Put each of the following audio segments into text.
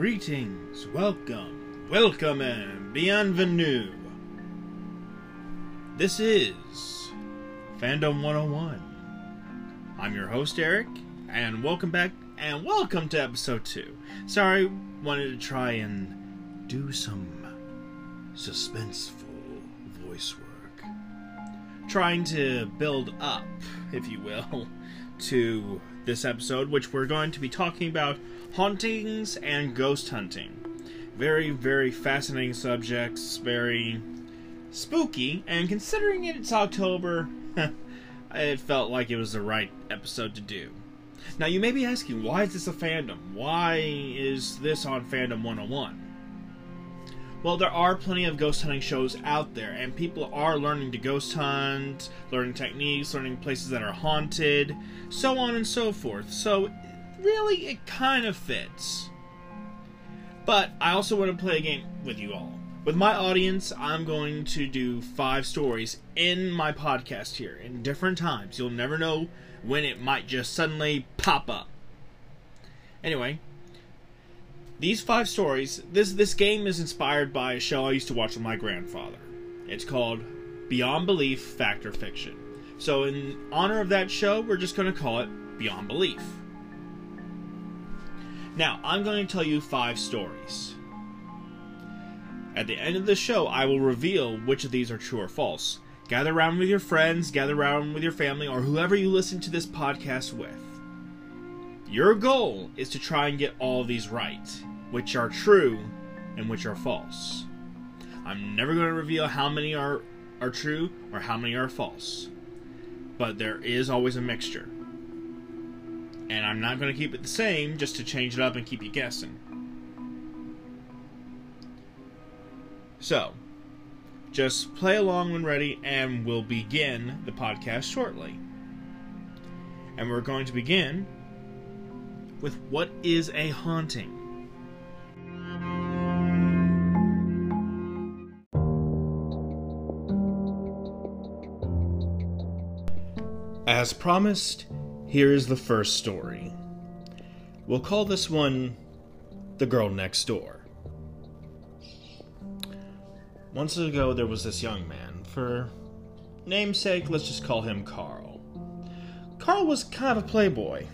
Greetings, welcome, welcome, and bienvenue. This is Fandom 101. I'm your host, Eric, and welcome back, and welcome to episode 2. Sorry, wanted to try and do some suspenseful voice work. Trying to build up, if you will, to this episode, which we're going to be talking about hauntings and ghost hunting. Very, very fascinating subjects, very spooky, and considering it's October, it felt like it was the right episode to do. Now, you may be asking, why is this a fandom? Why is this on Fandom 101? Well, there are plenty of ghost hunting shows out there, and people are learning to ghost hunt, learning techniques, learning places that are haunted, so on and so forth. So, really, it kind of fits. But I also want to play a game with you all. With my audience, I'm going to do five stories in my podcast here in different times. You'll never know when it might just suddenly pop up. Anyway, these five stories, this this game is inspired by a show I used to watch with my grandfather. It's called Beyond Belief Fact or Fiction. So in honor of that show, we're just going to call it Beyond Belief. Now, I'm going to tell you five stories. At the end of the show, I will reveal which of these are true or false. Gather around with your friends, gather around with your family, or whoever you listen to this podcast with. Your goal is to try and get all these right, which are true and which are false. I'm never going to reveal how many are, are true or how many are false, but there is always a mixture. And I'm not going to keep it the same just to change it up and keep you guessing. So, just play along when ready, and we'll begin the podcast shortly. And we're going to begin with what is a haunting. As promised, here is the first story. We'll call this one The Girl Next Door. Once ago, there was this young man. For namesake, let's just call him Carl. Carl was kind of a playboy,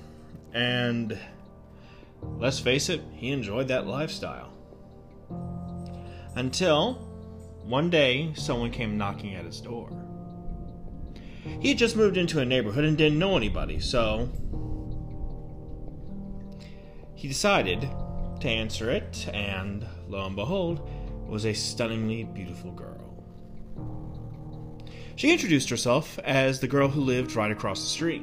and let's face it, he enjoyed that lifestyle. Until one day, someone came knocking at his door. He had just moved into a neighborhood and didn't know anybody, so he decided to answer it, and lo and behold, was a stunningly beautiful girl. She introduced herself as the girl who lived right across the street.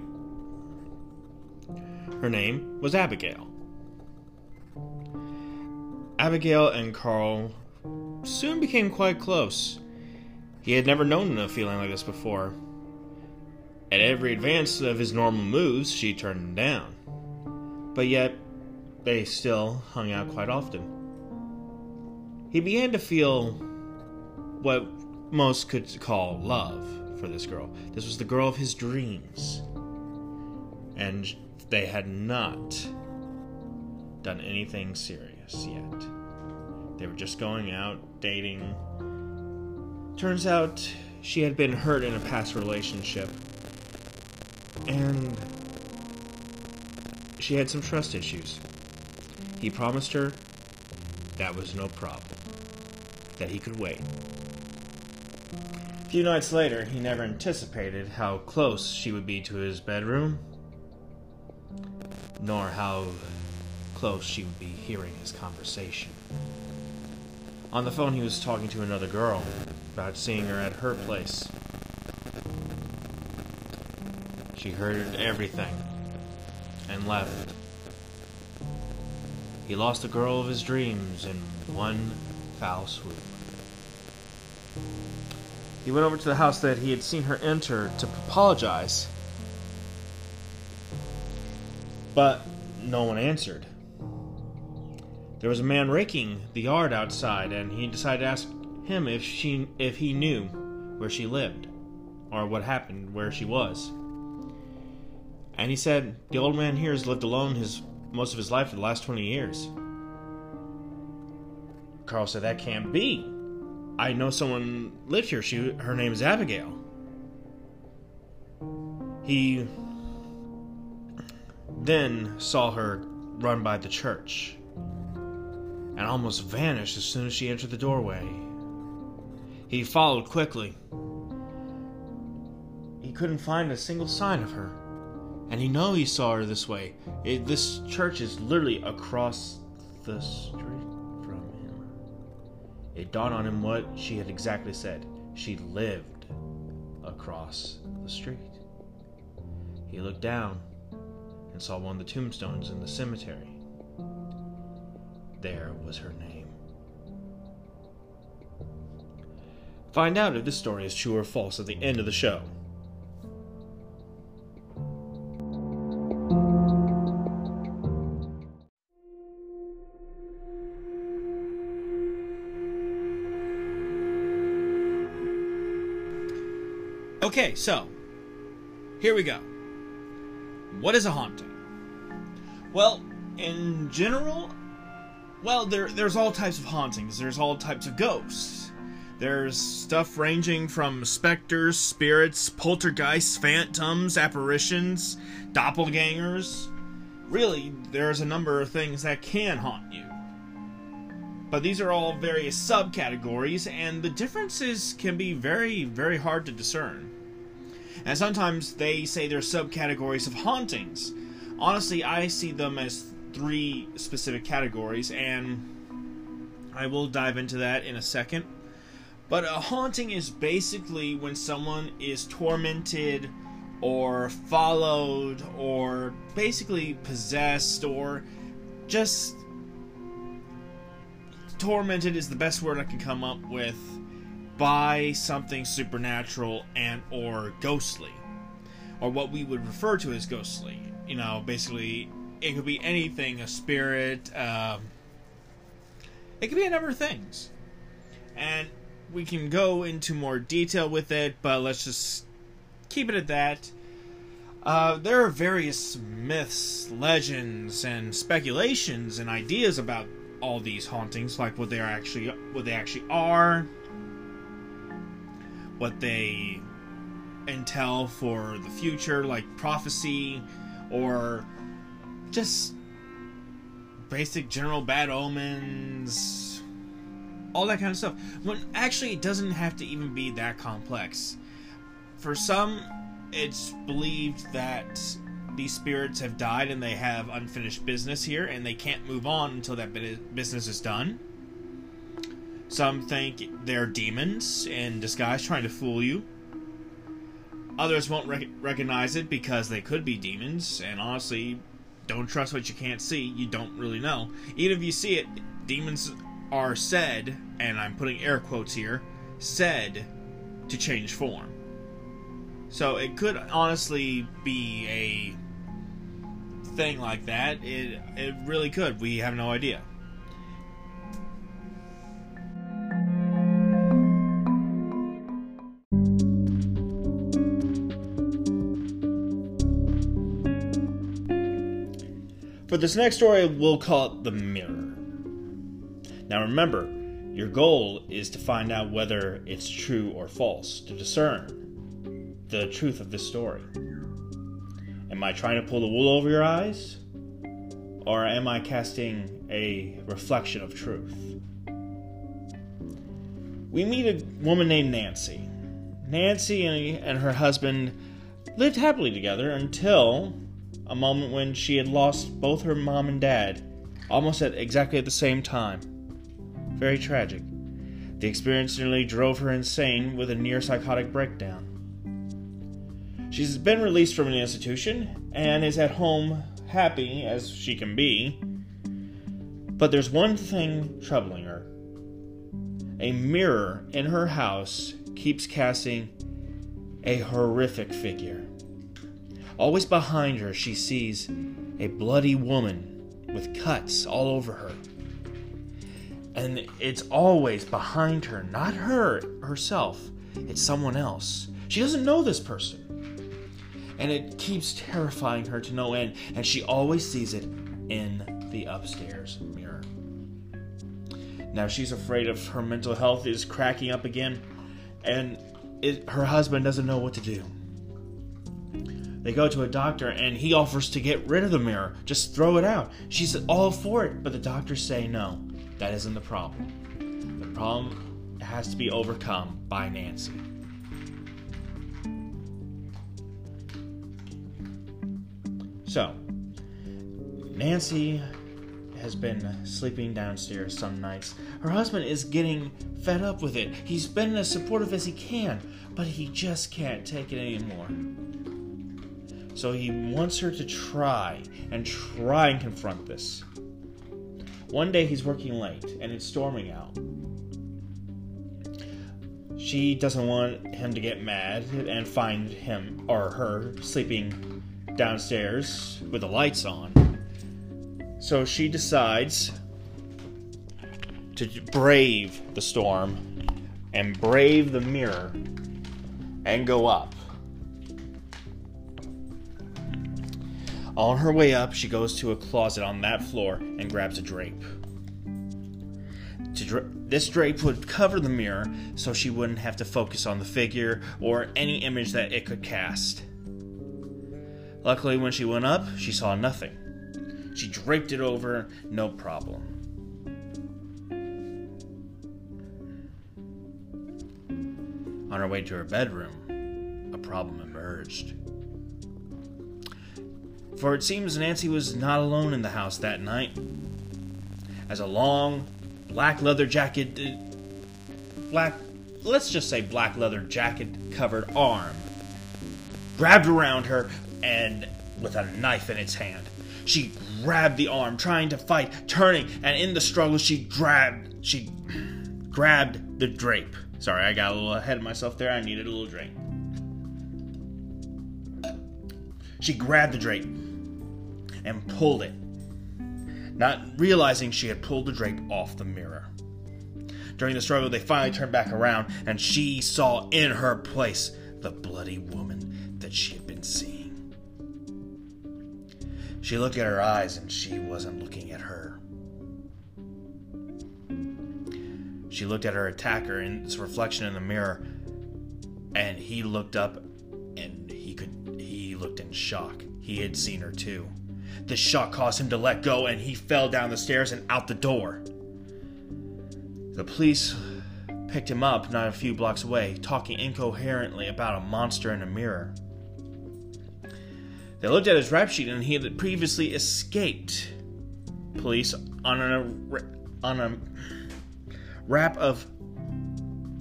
Her name was Abigail. Abigail and Carl soon became quite close. He had never known a feeling like this before. At every advance of his normal moves, she turned him down. But yet, they still hung out quite often. He began to feel what most could call love for this girl. This was the girl of his dreams. And they had not done anything serious yet. They were just going out, dating. Turns out she had been hurt in a past relationship and she had some trust issues. He promised her that was no problem, that he could wait. A few nights later, he never anticipated how close she would be to his bedroom, nor how close she would be hearing his conversation. On the phone, he was talking to another girl about seeing her at her place. She heard everything and left. He lost the girl of his dreams in one foul swoop. He went over to the house that he had seen her enter to apologize. But no one answered. There was a man raking the yard outside, and he decided to ask him if she if he knew where she lived or what happened where she was. And he said, The old man here has lived alone his most of his life for the last 20 years. Carl said, That can't be. I know someone lived here. She, her name is Abigail. He then saw her run by the church and almost vanished as soon as she entered the doorway. He followed quickly. He couldn't find a single sign of her. And he know he saw her this way. It, this church is literally across the street from him. It dawned on him what she had exactly said. She lived across the street. He looked down and saw one of the tombstones in the cemetery. There was her name. Find out if this story is true or false at the end of the show. Okay, so here we go. What is a haunting? Well, in general, well, there there's all types of hauntings. There's all types of ghosts. There's stuff ranging from specters, spirits, poltergeists, phantoms, apparitions, doppelgangers. Really, there's a number of things that can haunt you. But these are all various subcategories, and the differences can be very, very hard to discern. And sometimes they say they're subcategories of hauntings. Honestly, I see them as three specific categories, and I will dive into that in a second. But a haunting is basically when someone is tormented or followed or basically possessed or just tormented is the best word I can come up with by something supernatural and or ghostly or what we would refer to as ghostly. You know basically it could be anything a spirit um, it could be a number of things. And we can go into more detail with it but let's just keep it at that. Uh, there are various myths legends and speculations and ideas about all these hauntings like what they are actually what they actually are what they entail for the future, like prophecy or just basic general bad omens, all that kind of stuff. When actually, it doesn't have to even be that complex. For some, it's believed that these spirits have died and they have unfinished business here and they can't move on until that business is done. Some think they're demons in disguise trying to fool you. Others won't rec- recognize it because they could be demons, and honestly, don't trust what you can't see. You don't really know. Even if you see it, demons are said, and I'm putting air quotes here, said to change form. So it could honestly be a thing like that. It it really could. We have no idea. For this next story, we'll call it The Mirror. Now remember, your goal is to find out whether it's true or false, to discern the truth of this story. Am I trying to pull the wool over your eyes? Or am I casting a reflection of truth? We meet a woman named Nancy. Nancy and her husband lived happily together until a moment when she had lost both her mom and dad, almost at exactly the same time. Very tragic. The experience nearly drove her insane with a near psychotic breakdown. She's been released from an institution and is at home happy as she can be. But there's one thing troubling her. A mirror in her house keeps casting a horrific figure. Always behind her, she sees a bloody woman with cuts all over her. And it's always behind her, not her herself, it's someone else. She doesn't know this person. And it keeps terrifying her to no end, and she always sees it in the upstairs mirror. Now she's afraid of her mental health is cracking up again, and it, her husband doesn't know what to do. They go to a doctor and he offers to get rid of the mirror, just throw it out. She's all for it, but the doctors say no, that isn't the problem. The problem has to be overcome by Nancy. So, Nancy has been sleeping downstairs some nights. Her husband is getting fed up with it. He's been as supportive as he can, but he just can't take it anymore. So he wants her to try and try and confront this. One day he's working late and it's storming out. She doesn't want him to get mad and find him or her sleeping downstairs with the lights on. So she decides to brave the storm and brave the mirror and go up. On her way up, she goes to a closet on that floor and grabs a drape. Dra- this drape would cover the mirror so she wouldn't have to focus on the figure or any image that it could cast. Luckily, when she went up, she saw nothing. She draped it over, no problem. On her way to her bedroom, a problem emerged. For it seems Nancy was not alone in the house that night. As a long, black leather jacket, uh, black, let's just say black leather jacket covered arm grabbed around her and with a knife in its hand. She grabbed the arm, trying to fight, turning, and in the struggle she grabbed she grabbed the drape. Sorry, I got a little ahead of myself there. I needed a little drink. She grabbed the drape and pulled it, not realizing she had pulled the drape off the mirror. During the struggle, they finally turned back around, and she saw in her place the bloody woman that she had been seeing. She looked at her eyes, and she wasn't looking at her. She looked at her attacker in its reflection in the mirror, and he looked up and he could he looked in shock. He had seen her too. This shock caused him to let go and he fell down the stairs and out the door. The police picked him up not a few blocks away, talking incoherently about a monster in a mirror. They looked at his rap sheet and he had previously escaped police on a on a rap of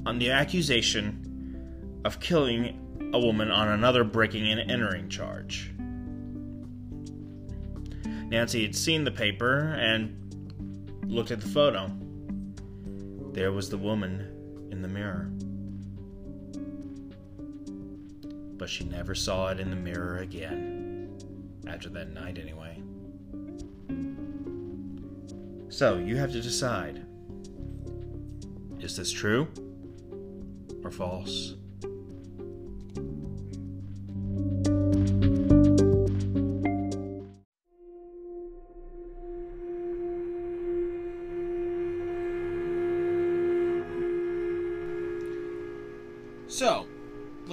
on the accusation of killing a woman on another breaking and entering charge. Nancy had seen the paper and looked at the photo. There was the woman in the mirror. But she never saw it in the mirror again. After that night, anyway. So, you have to decide is this true or false?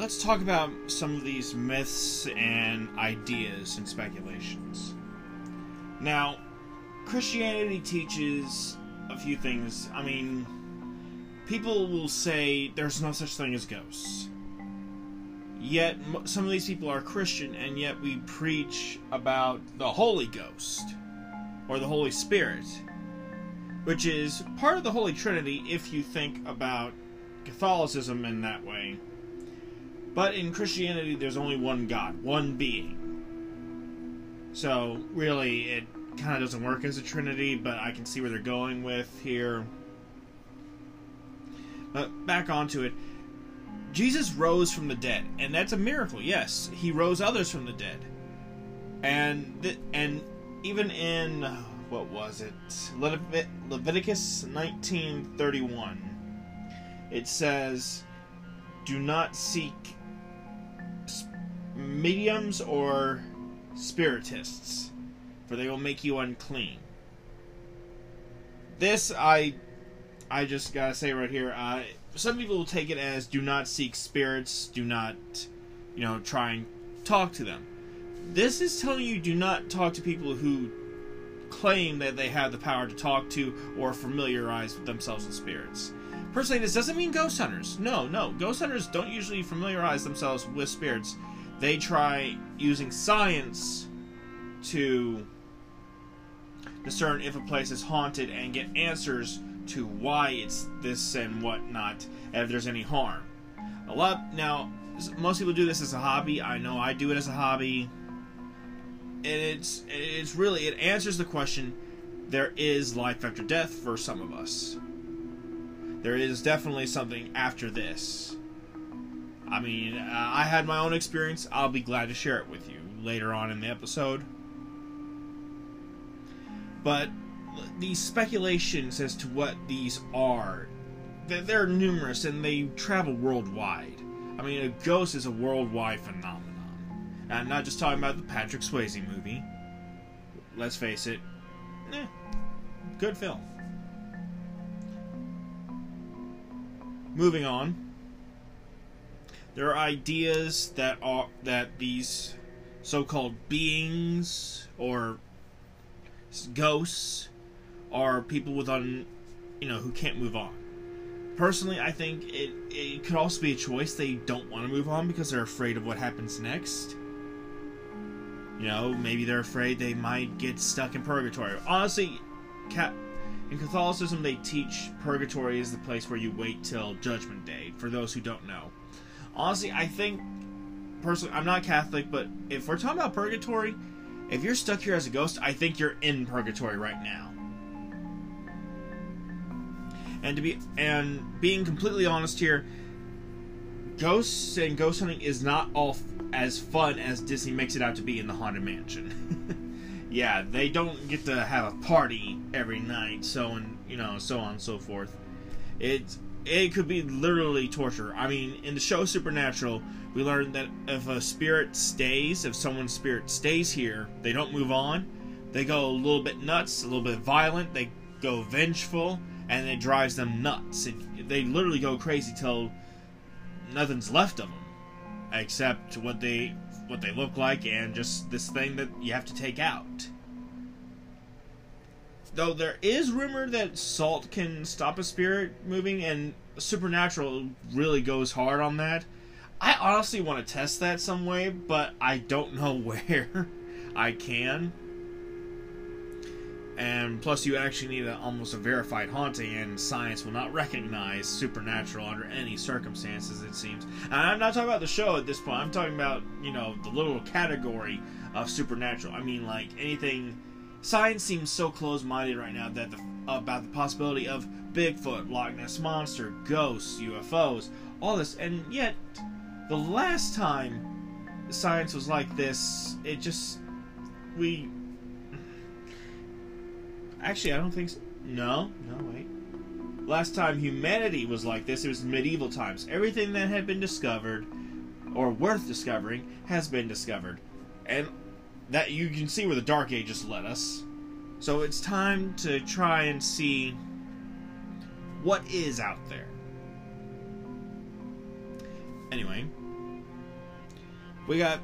Let's talk about some of these myths and ideas and speculations. Now, Christianity teaches a few things. I mean, people will say there's no such thing as ghosts. Yet, some of these people are Christian, and yet we preach about the Holy Ghost or the Holy Spirit, which is part of the Holy Trinity if you think about Catholicism in that way. But in Christianity, there's only one God, one being. So, really, it kind of doesn't work as a trinity, but I can see where they're going with here. But back onto it. Jesus rose from the dead, and that's a miracle. Yes, he rose others from the dead. And th- and even in what was it? Levit- Leviticus 19:31 it says, do not seek mediums or spiritists, for they will make you unclean. This I I just gotta say right here, uh, some people will take it as do not seek spirits, do not, you know, try and talk to them. This is telling you do not talk to people who claim that they have the power to talk to or familiarize themselves with spirits. Personally, this doesn't mean ghost hunters. No, no. Ghost hunters don't usually familiarize themselves with spirits. They try using science to discern if a place is haunted and get answers to why it's this and whatnot, and if there's any harm. A lot now, most people do this as a hobby. I know I do it as a hobby, and it's it's really it answers the question: there is life after death for some of us. There is definitely something after this. I mean, uh, I had my own experience. I'll be glad to share it with you later on in the episode. But these speculations as to what these are, they're numerous and they travel worldwide. I mean, a ghost is a worldwide phenomenon. And I'm not just talking about the Patrick Swayze movie. Let's face it, eh, good film. Moving on, there are ideas that are that these so-called beings or ghosts are people with un, you know, who can't move on. Personally, I think it it could also be a choice. They don't want to move on because they're afraid of what happens next. You know, maybe they're afraid they might get stuck in purgatory. Honestly, in Catholicism, they teach purgatory is the place where you wait till Judgment Day. For those who don't know, honestly, I think personally, I'm not Catholic, but if we're talking about purgatory, if you're stuck here as a ghost, I think you're in purgatory right now. And to be and being completely honest here, ghosts and ghost hunting is not all f- as fun as Disney makes it out to be in the haunted mansion. yeah, they don't get to have a party every night, so and you know, so on and so forth. It it could be literally torture. I mean, in the show Supernatural, we learned that if a spirit stays, if someone's spirit stays here, they don't move on. They go a little bit nuts, a little bit violent. They go vengeful, and it drives them nuts. It, they literally go crazy till nothing's left of them, except what they what they look like and just this thing that you have to take out. Though there is rumor that salt can stop a spirit moving, and Supernatural really goes hard on that. I honestly want to test that some way, but I don't know where I can. And plus, you actually need a, almost a verified haunting, and science will not recognize supernatural under any circumstances, it seems. And I'm not talking about the show at this point, I'm talking about, you know, the little category of supernatural. I mean, like, anything. Science seems so close minded right now that the, about the possibility of Bigfoot, Loch Ness Monster, ghosts, UFOs, all this, and yet the last time science was like this, it just we actually I don't think so. no no wait. Last time humanity was like this, it was medieval times. Everything that had been discovered or worth discovering has been discovered, and that you can see where the Dark Ages led us. So it's time to try and see what is out there. Anyway, we got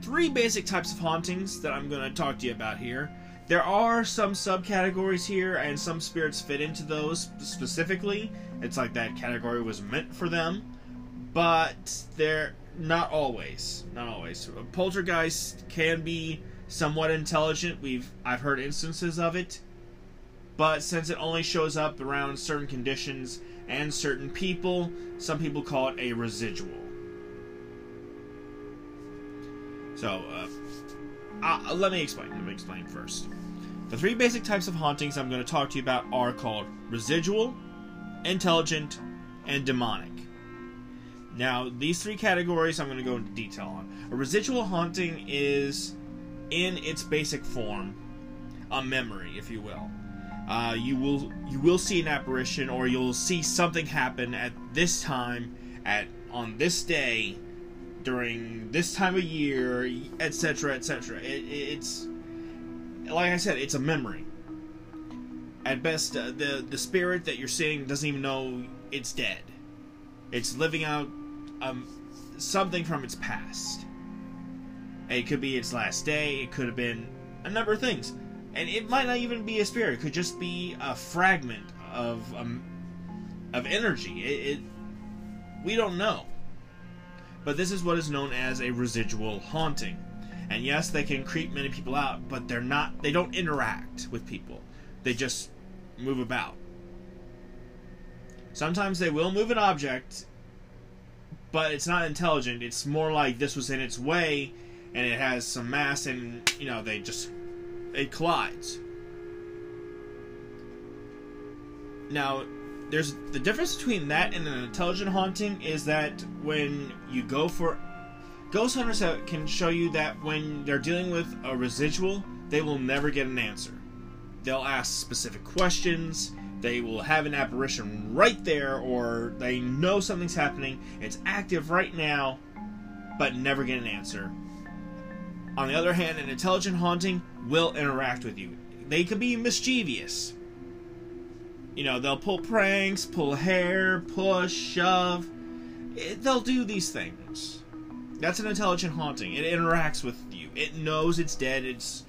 three basic types of hauntings that I'm going to talk to you about here. There are some subcategories here, and some spirits fit into those specifically. It's like that category was meant for them, but they're not always. Not always. Poltergeist can be somewhat intelligent. We've I've heard instances of it, but since it only shows up around certain conditions and certain people, some people call it a residual. So, uh, uh, let me explain. Let me explain first. The three basic types of hauntings I'm going to talk to you about are called residual, intelligent, and demonic. Now, these three categories I'm going to go into detail on. A residual haunting is, in its basic form, a memory, if you will. Uh, you will you will see an apparition, or you'll see something happen at this time, at on this day, during this time of year, etc., etc. It, it's like I said, it's a memory. At best, uh, the the spirit that you're seeing doesn't even know it's dead. It's living out um, something from its past. It could be its last day. It could have been a number of things, and it might not even be a spirit. It could just be a fragment of um, of energy. It, it we don't know. But this is what is known as a residual haunting. And yes, they can creep many people out, but they're not they don't interact with people. They just move about. Sometimes they will move an object, but it's not intelligent. It's more like this was in its way and it has some mass and you know, they just it collides. Now, there's the difference between that and an intelligent haunting is that when you go for ghost hunters can show you that when they're dealing with a residual they will never get an answer they'll ask specific questions they will have an apparition right there or they know something's happening it's active right now but never get an answer on the other hand an intelligent haunting will interact with you they can be mischievous you know, they'll pull pranks, pull hair, push, shove. It, they'll do these things. That's an intelligent haunting. It interacts with you. It knows it's dead. It's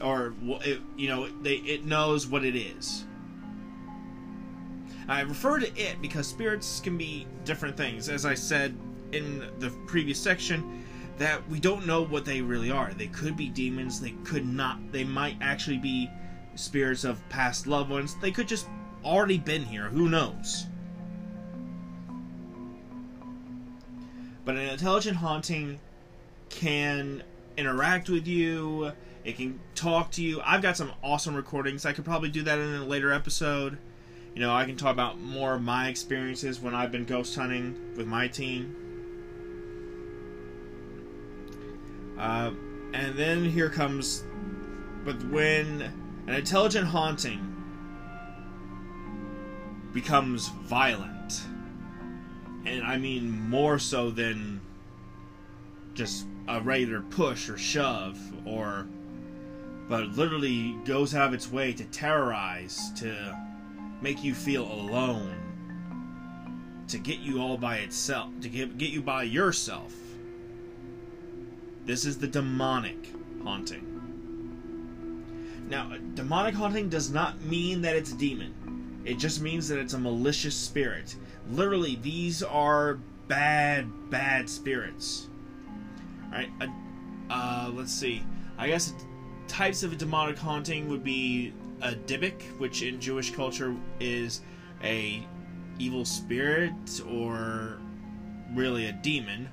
or it, you know, they it knows what it is. I refer to it because spirits can be different things. As I said in the previous section, that we don't know what they really are. They could be demons. They could not. They might actually be spirits of past loved ones. They could just already been here. Who knows? But an intelligent haunting can interact with you. It can talk to you. I've got some awesome recordings. I could probably do that in a later episode. You know, I can talk about more of my experiences when I've been ghost hunting with my team. Uh, and then here comes, but when an intelligent haunting becomes violent. And I mean more so than just a regular push or shove or but literally goes out of its way to terrorize, to make you feel alone, to get you all by itself, to get, get you by yourself. This is the demonic haunting. Now, demonic haunting does not mean that it's a demon. It just means that it's a malicious spirit. Literally, these are bad, bad spirits. Alright, uh, uh, let's see. I guess types of demonic haunting would be a Dybbuk, which in Jewish culture is a evil spirit or really a demon.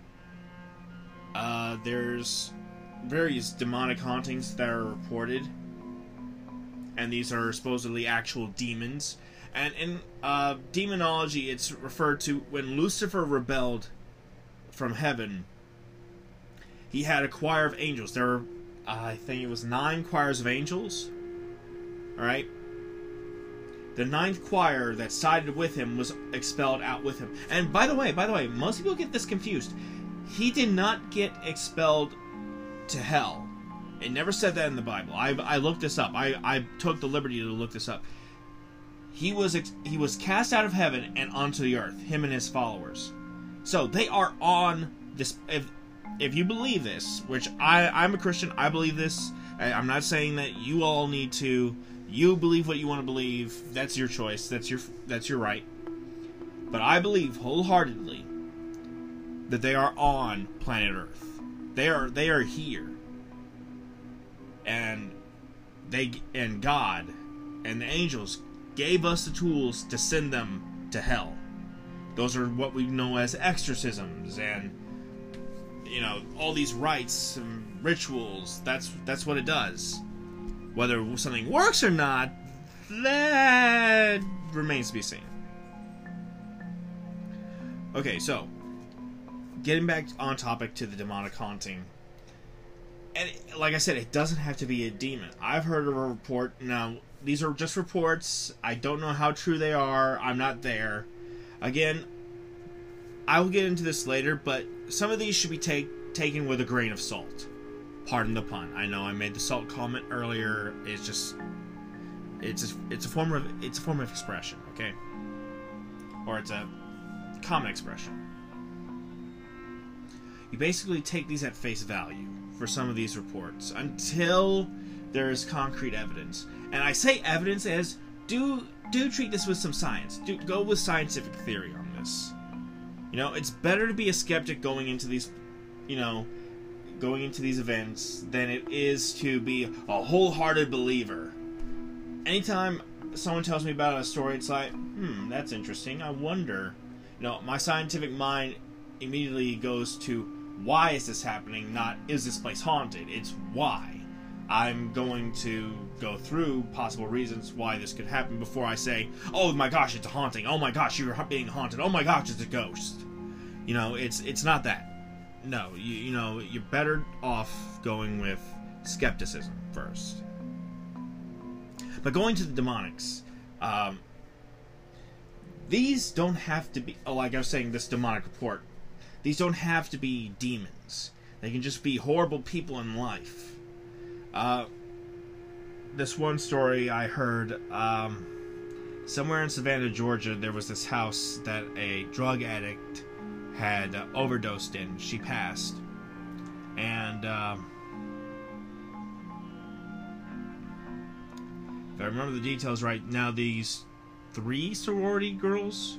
Uh, there's various demonic hauntings that are reported, and these are supposedly actual demons. And in uh, demonology, it's referred to when Lucifer rebelled from heaven. He had a choir of angels. There were, uh, I think it was nine choirs of angels. All right. The ninth choir that sided with him was expelled out with him. And by the way, by the way, most people get this confused. He did not get expelled to hell. It never said that in the Bible. I, I looked this up. I, I took the liberty to look this up he was he was cast out of heaven and onto the earth him and his followers so they are on this if if you believe this which i i'm a christian i believe this I, i'm not saying that you all need to you believe what you want to believe that's your choice that's your that's your right but i believe wholeheartedly that they are on planet earth they are they are here and they and god and the angels gave us the tools to send them to hell. Those are what we know as exorcisms and you know all these rites and rituals. That's that's what it does. Whether something works or not, that remains to be seen. Okay, so getting back on topic to the demonic haunting. And like I said, it doesn't have to be a demon. I've heard of a report now these are just reports. I don't know how true they are. I'm not there. Again, I will get into this later, but some of these should be take, taken with a grain of salt. Pardon the pun. I know I made the salt comment earlier. It's just It's a, it's a form of it's a form of expression, okay? Or it's a common expression. You basically take these at face value for some of these reports until there is concrete evidence. And I say evidence as do do treat this with some science. Do go with scientific theory on this. You know, it's better to be a skeptic going into these, you know, going into these events than it is to be a wholehearted believer. Anytime someone tells me about a story, it's like, hmm, that's interesting. I wonder. You know, my scientific mind immediately goes to why is this happening, not is this place haunted? It's why. I'm going to go through possible reasons why this could happen before I say, "Oh my gosh, it's a haunting. Oh my gosh, you're being haunted. Oh my gosh, it's a ghost." You know, it's it's not that. No, you, you know, you're better off going with skepticism first. But going to the demonics, um, these don't have to be. Oh, like I was saying, this demonic report. These don't have to be demons. They can just be horrible people in life. Uh, this one story I heard um, somewhere in Savannah, Georgia, there was this house that a drug addict had uh, overdosed in. She passed. And uh, if I remember the details right, now these three sorority girls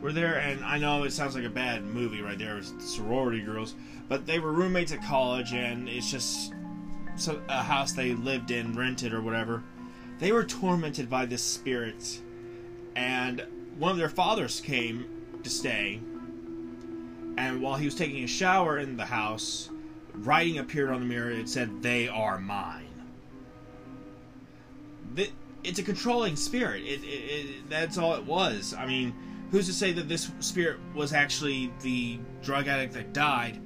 were there, and I know it sounds like a bad movie right there, sorority girls, but they were roommates at college, and it's just a house they lived in, rented or whatever. They were tormented by this spirit, and one of their fathers came to stay. And while he was taking a shower in the house, writing appeared on the mirror. It said, "They are mine." It's a controlling spirit. It, it, it, that's all it was. I mean, who's to say that this spirit was actually the drug addict that died?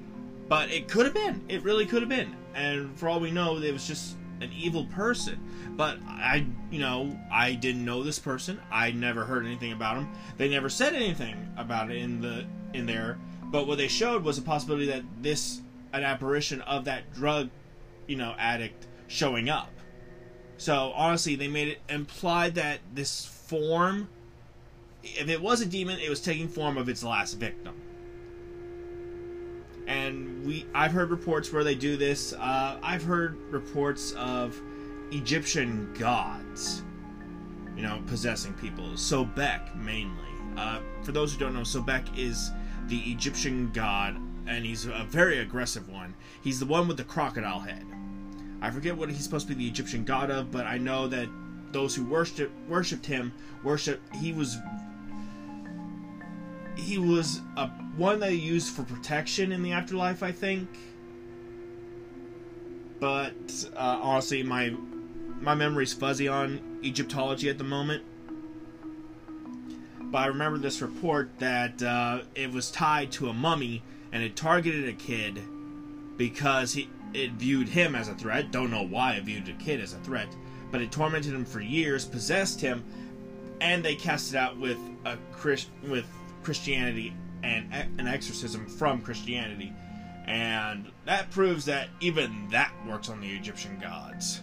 But it could have been. It really could have been. And for all we know, it was just an evil person. But I, you know, I didn't know this person. I never heard anything about him. They never said anything about it in the in there. But what they showed was a possibility that this an apparition of that drug, you know, addict showing up. So honestly, they made it implied that this form, if it was a demon, it was taking form of its last victim and we I've heard reports where they do this. Uh, I've heard reports of Egyptian gods, you know, possessing people. Sobek mainly. Uh, for those who don't know, Sobek is the Egyptian god, and he's a very aggressive one. He's the one with the crocodile head. I forget what he's supposed to be the Egyptian god of, but I know that those who worshipped worshipped him worship. He was he was a one they used for protection in the afterlife, I think. But uh, honestly, my my memory's fuzzy on Egyptology at the moment. But I remember this report that uh, it was tied to a mummy and it targeted a kid because he it viewed him as a threat. Don't know why it viewed a kid as a threat, but it tormented him for years, possessed him, and they cast it out with a Chris with Christianity and an exorcism from Christianity. And that proves that even that works on the Egyptian gods.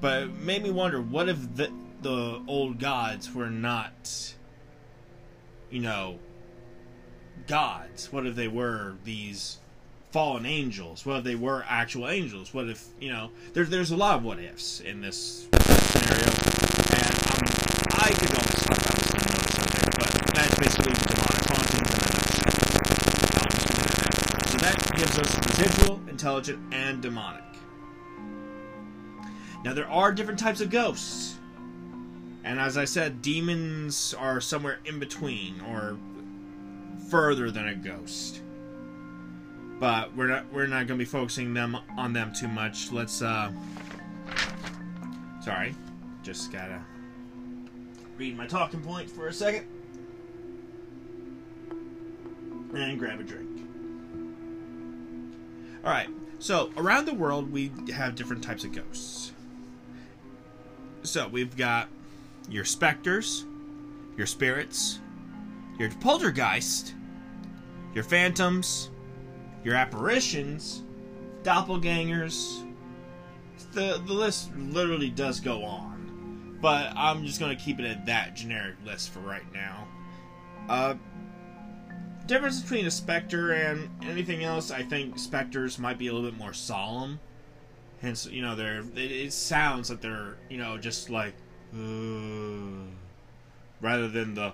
But it made me wonder what if the, the old gods were not, you know, gods? What if they were these fallen angels? What if they were actual angels? What if, you know, there's there's a lot of what ifs in this scenario. And um, I could almost talk about this in another subject, but that's basically the that gives us residual, intelligent, and demonic. Now, there are different types of ghosts. And as I said, demons are somewhere in between or further than a ghost. But we're not we're not going to be focusing them on them too much. Let's uh Sorry. Just got to read my talking point for a second. And grab a drink. All right. So around the world, we have different types of ghosts. So we've got your specters, your spirits, your poltergeist, your phantoms, your apparitions, doppelgangers. The the list literally does go on. but I'm just gonna keep it at that generic list for right now. Uh, difference between a specter and anything else, I think specters might be a little bit more solemn. Hence, you know, they're it, sounds like they're you know just like uh, rather than the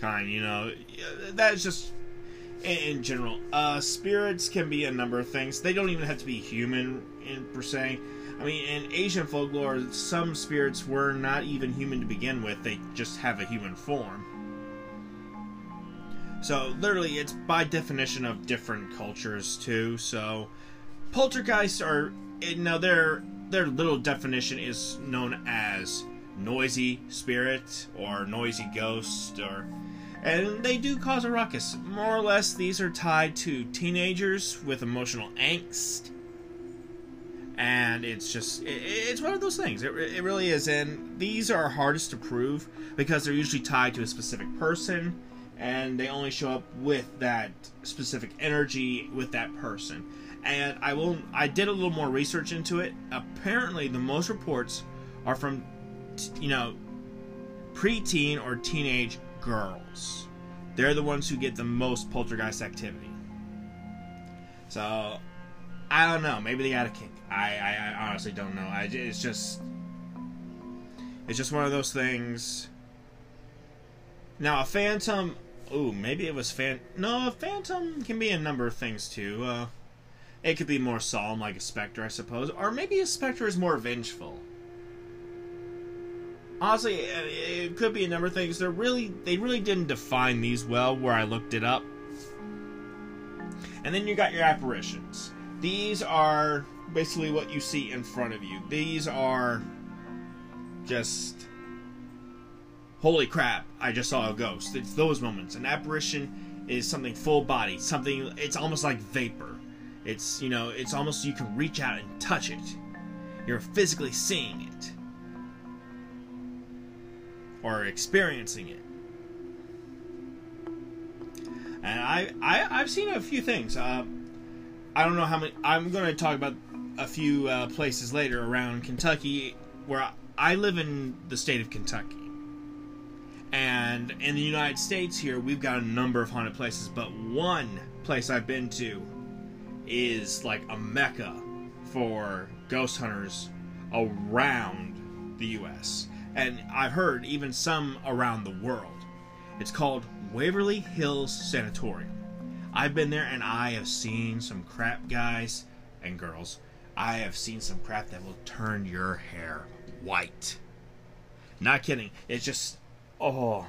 kind. You know, that's just in, in general. Uh, spirits can be a number of things. They don't even have to be human in per se. I mean, in Asian folklore, some spirits were not even human to begin with. They just have a human form. So literally, it's by definition of different cultures too. So poltergeists are eh, now their their little definition is known as noisy spirit or noisy ghost or and they do cause a ruckus. More or less, these are tied to teenagers with emotional angst. And it's just, it's one of those things. It, it really is. And these are hardest to prove because they're usually tied to a specific person and they only show up with that specific energy with that person. And I will I did a little more research into it. Apparently, the most reports are from you know preteen or teenage girls. They're the ones who get the most poltergeist activity. So I don't know. Maybe they got a kink. I, I, I honestly don't know. I, it's just it's just one of those things. Now a phantom Ooh, maybe it was fan. No, phantom can be a number of things too. Uh, it could be more solemn, like a specter, I suppose, or maybe a specter is more vengeful. Honestly, it could be a number of things. They're really, they really didn't define these well where I looked it up. And then you got your apparitions. These are basically what you see in front of you. These are just holy crap, I just saw a ghost. It's those moments. An apparition is something full body, something, it's almost like vapor. It's, you know, it's almost you can reach out and touch it. You're physically seeing it. Or experiencing it. And I, I I've seen a few things. Uh, I don't know how many. I'm going to talk about a few uh, places later around Kentucky where I, I live in the state of Kentucky. And in the United States here, we've got a number of haunted places, but one place I've been to is like a mecca for ghost hunters around the US. And I've heard even some around the world. It's called Waverly Hills Sanatorium. I've been there and I have seen some crap, guys and girls. I have seen some crap that will turn your hair white. Not kidding. It's just Oh.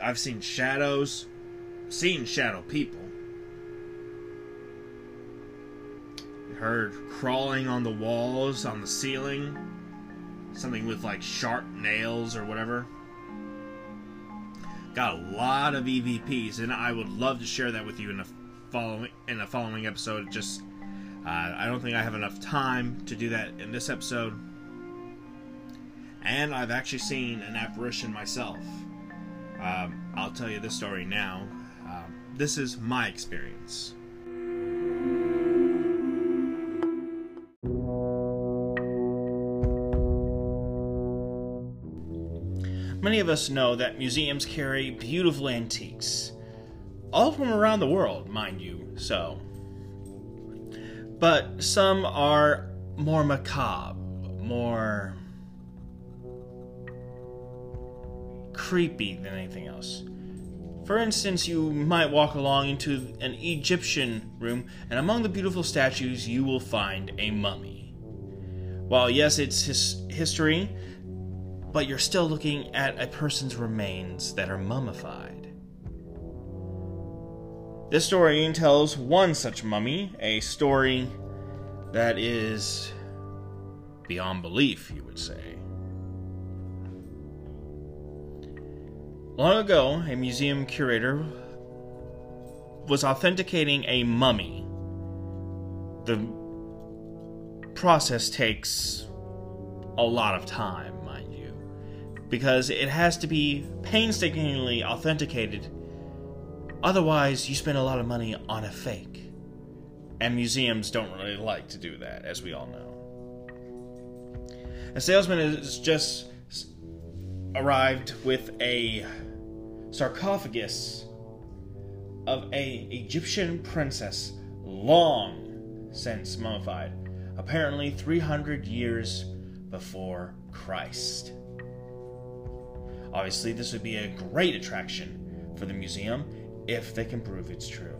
I've seen shadows, seen shadow people. Heard crawling on the walls, on the ceiling. Something with like sharp nails or whatever. Got a lot of EVPs, and I would love to share that with you in the following in the following episode. Just uh, I don't think I have enough time to do that in this episode and I've actually seen an apparition myself. Um, I'll tell you this story now. Um, this is my experience. Many of us know that museums carry beautiful antiques, all from around the world, mind you, so. But some are more macabre, more creepy than anything else. For instance, you might walk along into an Egyptian room, and among the beautiful statues, you will find a mummy. While, yes, it's his history, but you're still looking at a person's remains that are mummified. This story tells one such mummy, a story that is beyond belief, you would say. Long ago, a museum curator was authenticating a mummy. The process takes a lot of time, mind you, because it has to be painstakingly authenticated. Otherwise, you spend a lot of money on a fake. And museums don't really like to do that, as we all know. A salesman is just arrived with a sarcophagus of a Egyptian princess long since mummified, apparently 300 years before Christ. Obviously, this would be a great attraction for the museum if they can prove it's true.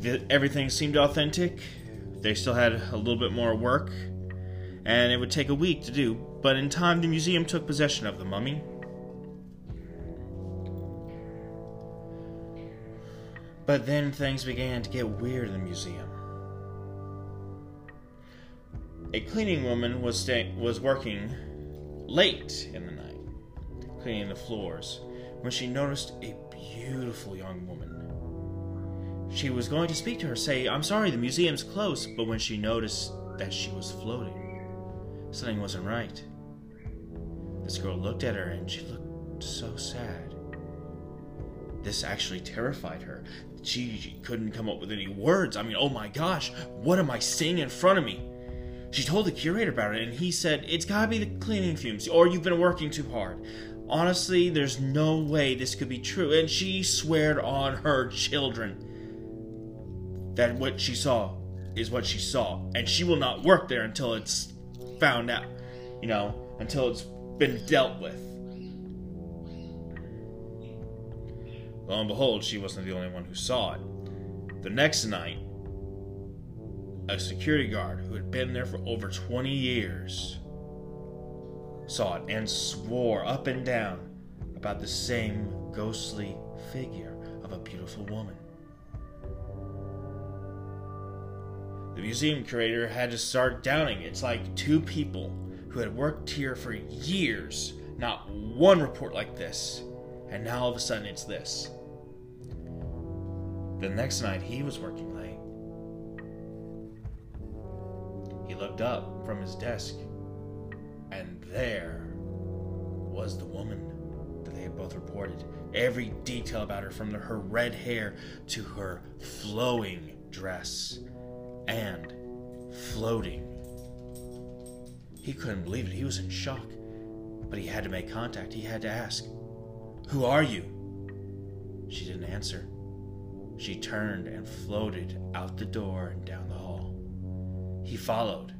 The, everything seemed authentic. They still had a little bit more work, and it would take a week to do, but in time, the museum took possession of the mummy. But then things began to get weird in the museum. A cleaning woman was sta- was working late in the night, cleaning the floors, when she noticed a beautiful young woman. She was going to speak to her, say, I'm sorry, the museum's closed, but when she noticed that she was floating, something wasn't right. This girl looked at her and she looked so sad. This actually terrified her. She, she couldn't come up with any words. I mean, oh my gosh, what am I seeing in front of me? She told the curator about it, and he said, It's gotta be the cleaning fumes, or you've been working too hard. Honestly, there's no way this could be true. And she sweared on her children that what she saw is what she saw, and she will not work there until it's found out, you know, until it's been dealt with. Lo and behold, she wasn't the only one who saw it. The next night, a security guard who had been there for over 20 years saw it and swore up and down about the same ghostly figure of a beautiful woman. The museum curator had to start doubting. It's like two people who had worked here for years, not one report like this, and now all of a sudden it's this. The next night he was working late. He looked up from his desk, and there was the woman that they had both reported. Every detail about her, from her red hair to her flowing dress and floating. He couldn't believe it. He was in shock. But he had to make contact. He had to ask, Who are you? She didn't answer. She turned and floated out the door and down the hall. He followed.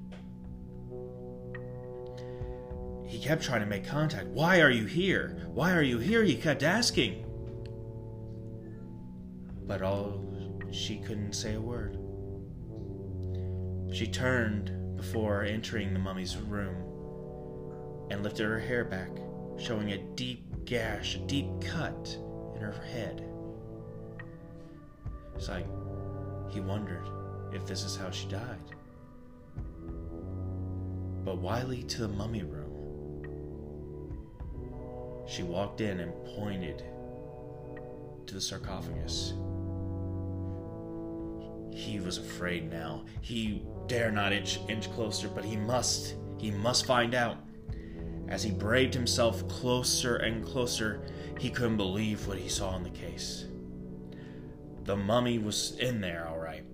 He kept trying to make contact. Why are you here? Why are you here? He kept asking. But all she couldn't say a word. She turned before entering the mummy's room and lifted her hair back, showing a deep gash, a deep cut in her head. It's like he wondered if this is how she died. But lead to the mummy room? She walked in and pointed to the sarcophagus. He was afraid now. He dare not inch, inch closer, but he must. He must find out. As he braved himself closer and closer, he couldn't believe what he saw in the case. The mummy was in there, all right.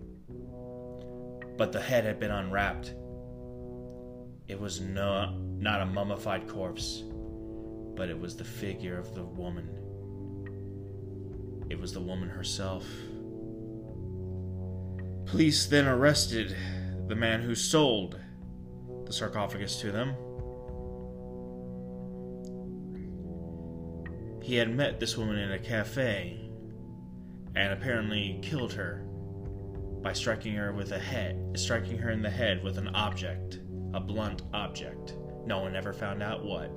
But the head had been unwrapped. It was no, not a mummified corpse, but it was the figure of the woman. It was the woman herself. Police then arrested the man who sold the sarcophagus to them. He had met this woman in a cafe and apparently killed her by striking her with a head, striking her in the head with an object, a blunt object. No one ever found out what.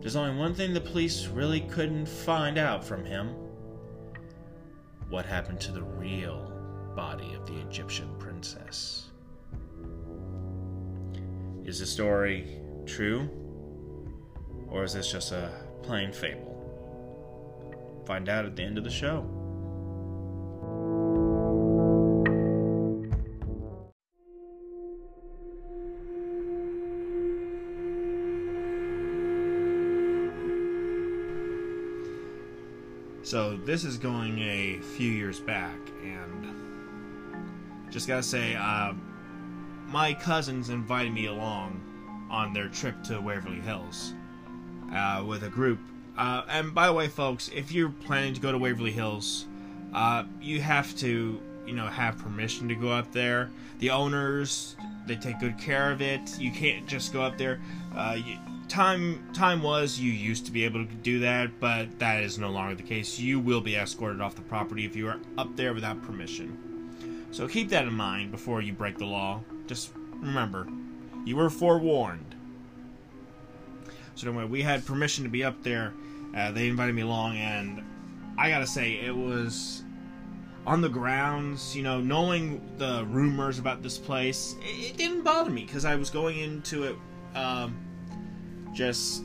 There's only one thing the police really couldn't find out from him. What happened to the real body of the Egyptian princess? Is the story true? Or is this just a plain fable? Find out at the end of the show. So this is going a few years back, and just gotta say, uh, my cousins invited me along on their trip to Waverly Hills uh, with a group. Uh, and by the way, folks, if you're planning to go to Waverly Hills, uh, you have to, you know, have permission to go up there. The owners, they take good care of it. You can't just go up there. Uh, you, time time was you used to be able to do that, but that is no longer the case. You will be escorted off the property if you are up there without permission. So keep that in mind before you break the law. Just remember, you were forewarned. So anyway, we had permission to be up there. Uh, they invited me along, and I gotta say, it was on the grounds. You know, knowing the rumors about this place, it, it didn't bother me because I was going into it um, just,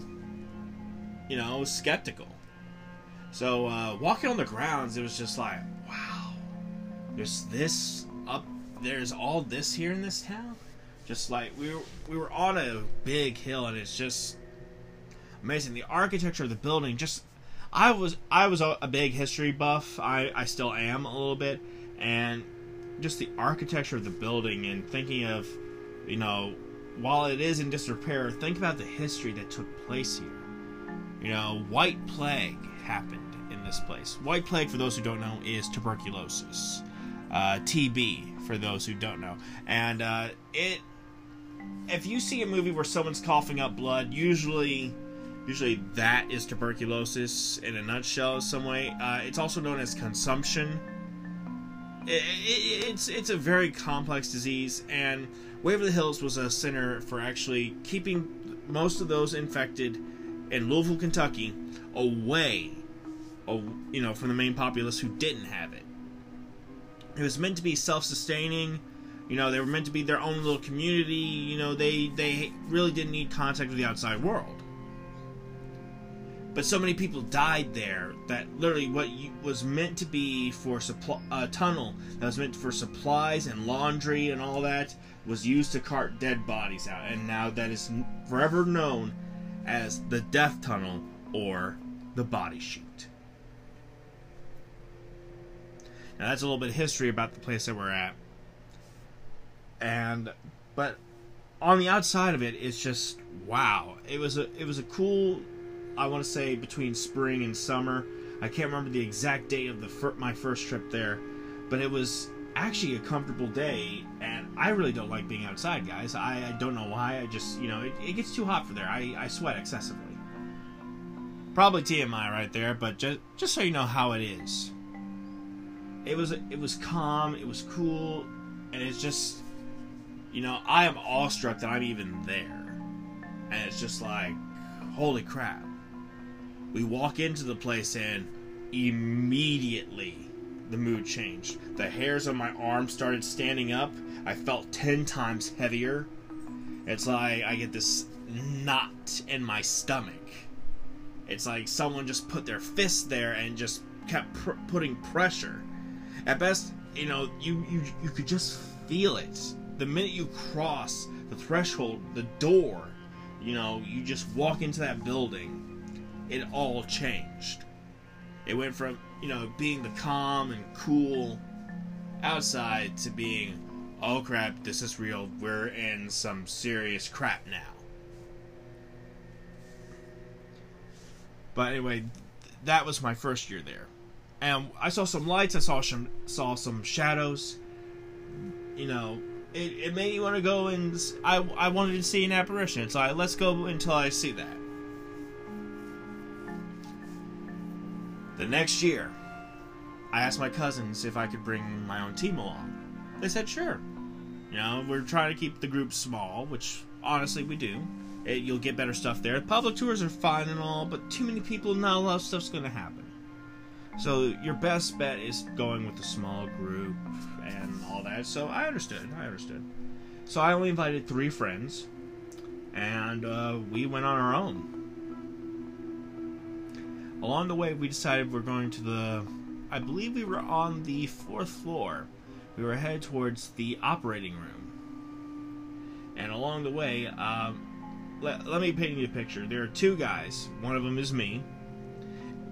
you know, skeptical. So uh, walking on the grounds, it was just like, wow, there's this there's all this here in this town. Just like we were, we were on a big hill, and it's just amazing. The architecture of the building, just I was I was a, a big history buff. I I still am a little bit, and just the architecture of the building and thinking of, you know, while it is in disrepair, think about the history that took place here. You know, White Plague happened in this place. White Plague, for those who don't know, is tuberculosis. Uh, TB, for those who don't know. And uh, it, if you see a movie where someone's coughing up blood, usually, usually that is tuberculosis in a nutshell, some way. Uh, it's also known as consumption. It, it, it's it's a very complex disease, and Waverly Hills was a center for actually keeping most of those infected in Louisville, Kentucky, away, you know, from the main populace who didn't have it. It was meant to be self-sustaining. You know, they were meant to be their own little community. You know, they they really didn't need contact with the outside world. But so many people died there that literally what was meant to be for supply, a tunnel that was meant for supplies and laundry and all that was used to cart dead bodies out, and now that is forever known as the death tunnel or the body chute. Now that's a little bit of history about the place that we're at. And but on the outside of it it's just wow. It was a it was a cool I want to say between spring and summer. I can't remember the exact date of the fir- my first trip there, but it was actually a comfortable day and I really don't like being outside guys I, I don't know why I just you know it, it, gets too hot for there I, I sweat excessively probably TMI right there but just just so you know how it is it was it was calm it was cool and it's just you know I am awestruck that I'm even there and it's just like holy crap we walk into the place and immediately the mood changed. The hairs on my arm started standing up. I felt 10 times heavier. It's like I get this knot in my stomach. It's like someone just put their fist there and just kept pr- putting pressure. At best, you know, you, you you could just feel it. The minute you cross the threshold, the door, you know, you just walk into that building, it all changed. It went from, you know, being the calm and cool outside to being, oh crap, this is real. We're in some serious crap now. But anyway, that was my first year there. And I saw some lights, I saw some saw some shadows. You know, it, it made me want to go and I, I wanted to see an apparition. So I, let's go until I see that. The next year, I asked my cousins if I could bring my own team along. They said sure. You know, we're trying to keep the group small, which honestly we do. It, you'll get better stuff there. Public tours are fine and all, but too many people, not a lot of stuff's going to happen. So your best bet is going with a small group and all that. So I understood. I understood. So I only invited three friends, and uh, we went on our own. Along the way, we decided we're going to the. I believe we were on the fourth floor. We were headed towards the operating room. And along the way, um, let, let me paint you a picture. There are two guys. One of them is me.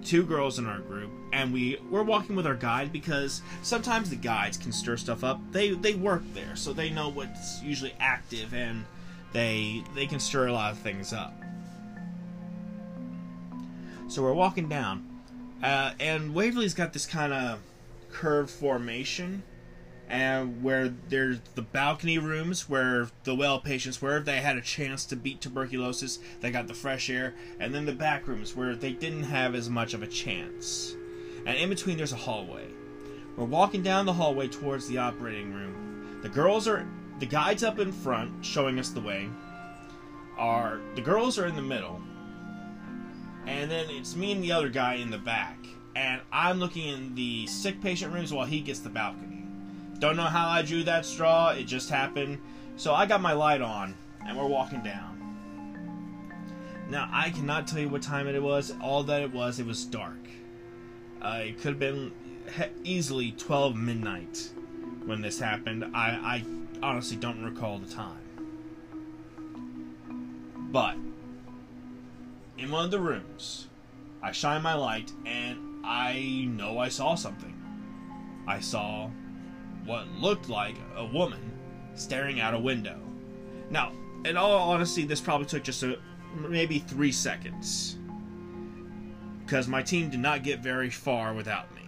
Two girls in our group, and we we're walking with our guide because sometimes the guides can stir stuff up. They they work there, so they know what's usually active, and they they can stir a lot of things up. So we're walking down, uh, and Waverly's got this kind of curved formation, and where there's the balcony rooms where the well patients were, they had a chance to beat tuberculosis. They got the fresh air, and then the back rooms where they didn't have as much of a chance. And in between, there's a hallway. We're walking down the hallway towards the operating room. The girls are the guides up in front, showing us the way. Are the girls are in the middle, and then it's me and the other guy in the back. And I'm looking in the sick patient rooms while he gets the balcony. Don't know how I drew that straw, it just happened. So I got my light on, and we're walking down. Now, I cannot tell you what time it was. All that it was, it was dark. Uh, it could have been easily 12 midnight when this happened. I, I honestly don't recall the time. But in one of the rooms, I shine my light and I know I saw something. I saw what looked like a woman staring out a window. Now, in all honesty, this probably took just a maybe three seconds because my team did not get very far without me.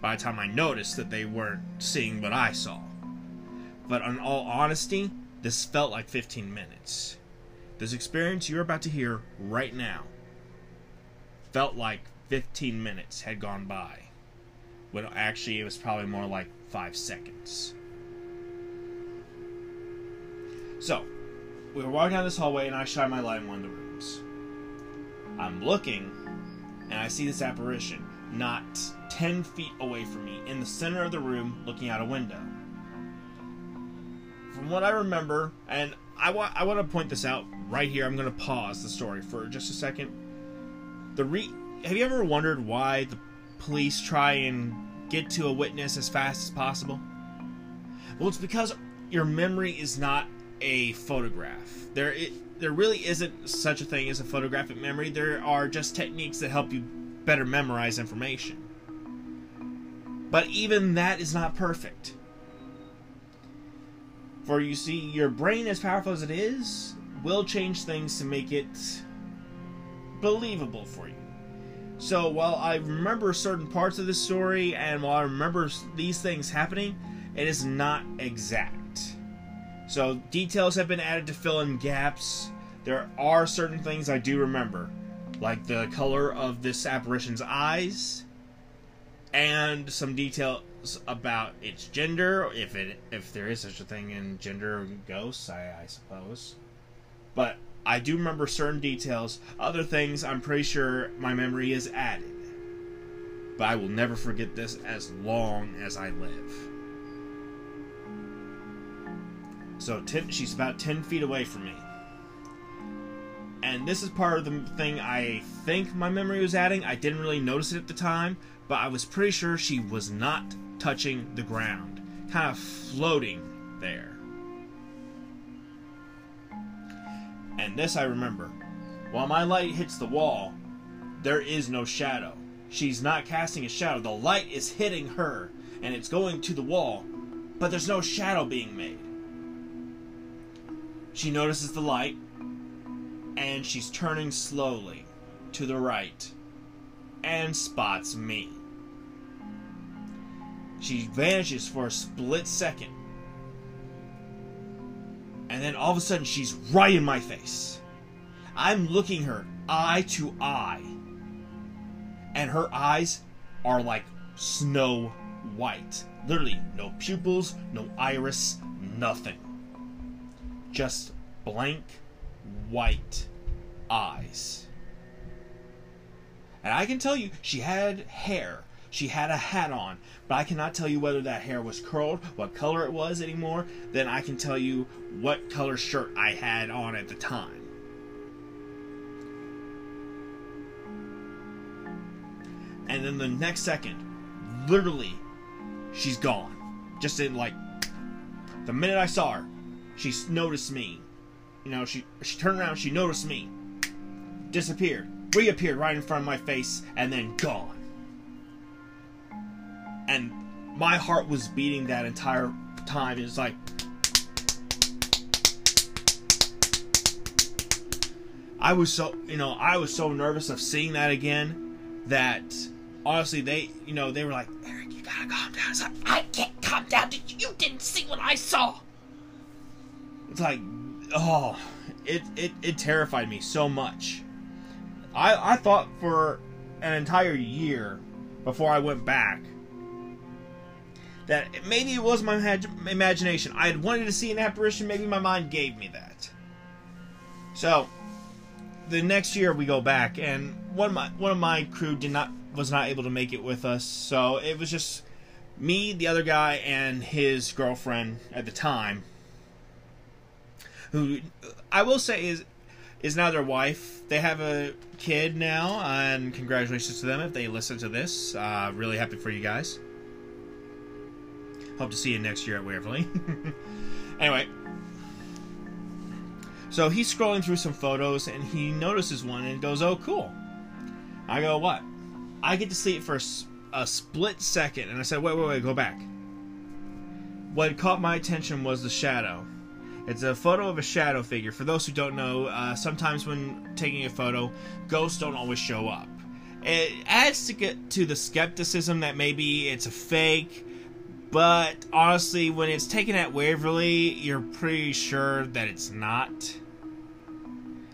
By the time I noticed that they weren't seeing what I saw. But in all honesty, this felt like 15 minutes. This experience you're about to hear right now felt like 15 minutes had gone by. When actually it was probably more like 5 seconds. So, we were walking down this hallway and I shine my light in one of the rooms. I'm looking and I see this apparition not 10 feet away from me in the center of the room looking out a window. From what I remember, and I want I want to point this out right here. I'm going to pause the story for just a second. The re have you ever wondered why the police try and get to a witness as fast as possible? Well, it's because your memory is not a photograph. There it, there really isn't such a thing as a photographic memory. There are just techniques that help you better memorize information. But even that is not perfect. For you see, your brain, as powerful as it is, will change things to make it believable for you. So while I remember certain parts of the story and while I remember these things happening, it is not exact. So details have been added to fill in gaps. There are certain things I do remember, like the color of this apparition's eyes, and some details about its gender, if it if there is such a thing in gender ghosts, I, I suppose. But I do remember certain details. Other things, I'm pretty sure my memory is added. But I will never forget this as long as I live. So ten, she's about 10 feet away from me. And this is part of the thing I think my memory was adding. I didn't really notice it at the time, but I was pretty sure she was not touching the ground, kind of floating there. And this I remember. While my light hits the wall, there is no shadow. She's not casting a shadow. The light is hitting her, and it's going to the wall, but there's no shadow being made. She notices the light, and she's turning slowly to the right and spots me. She vanishes for a split second. And then all of a sudden, she's right in my face. I'm looking her eye to eye. And her eyes are like snow white. Literally, no pupils, no iris, nothing. Just blank white eyes. And I can tell you, she had hair. She had a hat on, but I cannot tell you whether that hair was curled, what color it was anymore. than I can tell you what color shirt I had on at the time. And then the next second, literally, she's gone. Just in like the minute I saw her, she noticed me. You know, she she turned around, she noticed me, disappeared. reappeared right in front of my face, and then gone. And my heart was beating that entire time. It was like, I was so, you know, I was so nervous of seeing that again that honestly, they, you know, they were like, Eric, you gotta calm down. It's like, I can't calm down. You didn't see what I saw? It's like, oh, it, it, it terrified me so much. I, I thought for an entire year before I went back that maybe it was my imagination. I had wanted to see an apparition. Maybe my mind gave me that. So, the next year we go back, and one of my one of my crew did not was not able to make it with us, so it was just me, the other guy, and his girlfriend at the time. Who I will say is is now their wife. They have a kid now, and congratulations to them if they listen to this. Uh, really happy for you guys. Hope to see you next year at Waverly. anyway, so he's scrolling through some photos and he notices one and goes, "Oh, cool." I go, "What?" I get to see it for a, split second, and I said, "Wait, wait, wait, go back." What caught my attention was the shadow. It's a photo of a shadow figure. For those who don't know, uh, sometimes when taking a photo, ghosts don't always show up. It adds to get to the skepticism that maybe it's a fake, but honestly, when it's taken at Waverly, you're pretty sure that it's not.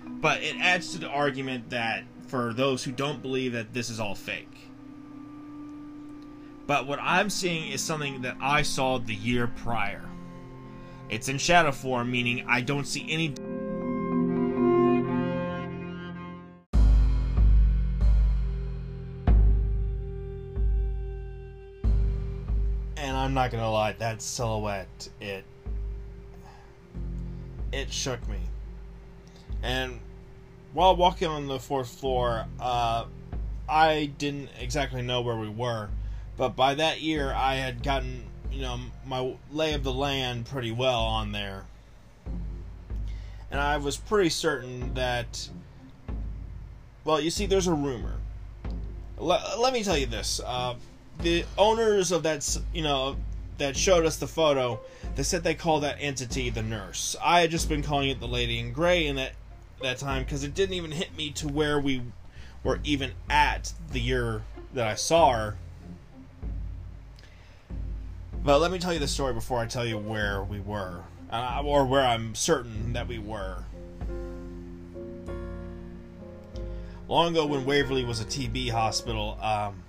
But it adds to the argument that for those who don't believe that this is all fake. But what I'm seeing is something that I saw the year prior. It's in shadow form, meaning I don't see any. Not gonna lie, that silhouette, it. It shook me. And while walking on the fourth floor, uh, I didn't exactly know where we were. But by that year, I had gotten you know my lay of the land pretty well on there and i was pretty certain that well you see there's a rumor let, let me tell you this uh, the owners of that you know that showed us the photo they said they called that entity the nurse i had just been calling it the lady in gray in that that time because it didn't even hit me to where we were even at the year that i saw her but let me tell you the story before I tell you where we were, uh, or where I'm certain that we were. Long ago, when Waverly was a TB hospital, um,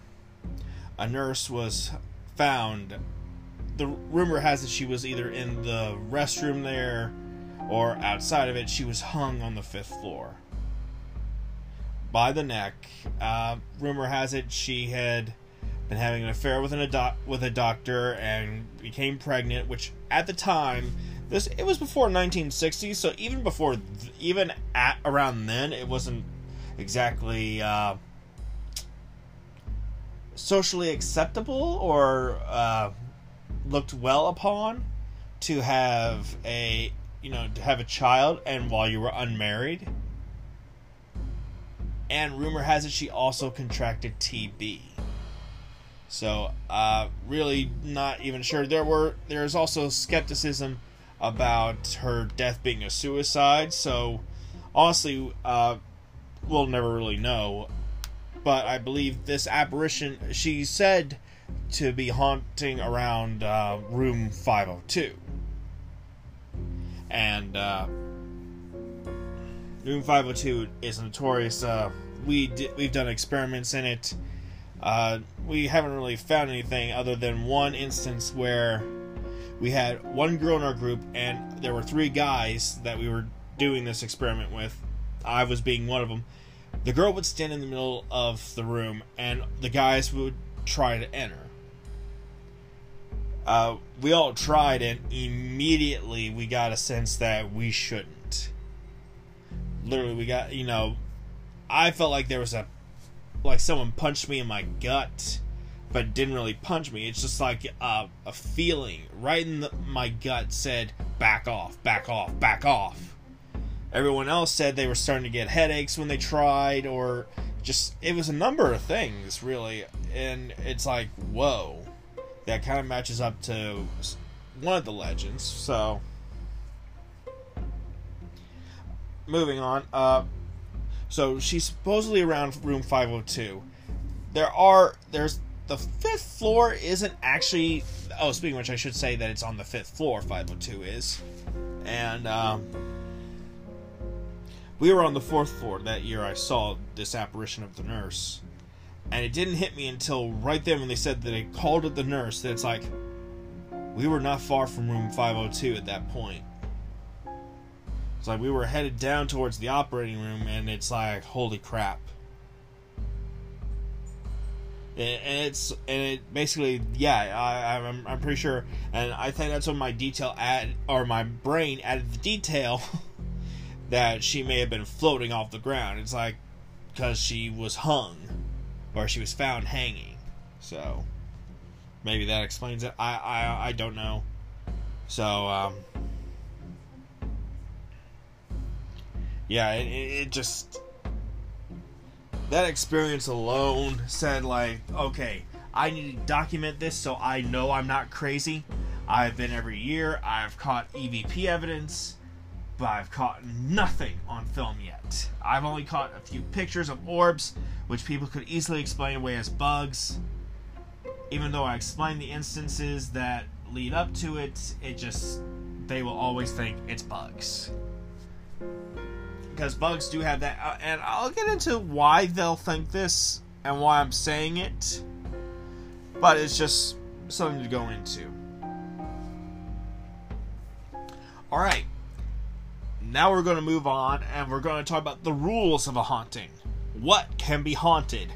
a nurse was found. The rumor has it she was either in the restroom there or outside of it. She was hung on the fifth floor by the neck. Uh, rumor has it she had been having an affair with an ado- with a doctor and became pregnant, which at the time this it was before 1960, so even before th- even at around then it wasn't exactly uh, socially acceptable or uh, looked well upon to have a you know to have a child and while you were unmarried. And rumor has it she also contracted TB. So, uh, really not even sure. There were there's also skepticism about her death being a suicide. So, honestly, uh, we'll never really know. But I believe this apparition, she said to be haunting around uh, room 502. And uh, room 502 is notorious. Uh, we di- we've done experiments in it uh, we haven't really found anything other than one instance where we had one girl in our group and there were three guys that we were doing this experiment with. I was being one of them. The girl would stand in the middle of the room and the guys would try to enter. Uh, we all tried and immediately we got a sense that we shouldn't. Literally, we got, you know, I felt like there was a like someone punched me in my gut, but didn't really punch me. It's just like a, a feeling right in the, my gut said, back off, back off, back off. everyone else said they were starting to get headaches when they tried, or just it was a number of things really, and it's like whoa, that kind of matches up to one of the legends. So moving on, uh, so she's supposedly around room 502. There are there's the fifth floor isn't actually. Oh, speaking which, I should say that it's on the fifth floor. 502 is, and um, we were on the fourth floor that year. I saw this apparition of the nurse, and it didn't hit me until right then when they said that they called it the nurse. That it's like we were not far from room 502 at that point. It's like we were headed down towards the operating room, and it's like, holy crap. And it's and it basically yeah I, I'm I'm pretty sure and I think that's when my detail add or my brain added the detail that she may have been floating off the ground. It's like because she was hung or she was found hanging. So maybe that explains it. I I I don't know. So um yeah, it, it just that experience alone said like, okay, I need to document this so I know I'm not crazy. I've been every year. I've caught EVP evidence, but I've caught nothing on film yet. I've only caught a few pictures of orbs, which people could easily explain away as bugs. Even though I explain the instances that lead up to it, it just they will always think it's bugs because bugs do have that, uh, and I'll get into why they'll think this and why I'm saying it, but it's just something to go into. All right, now we're going to move on and we're going to talk about the rules of a haunting. What can be haunted?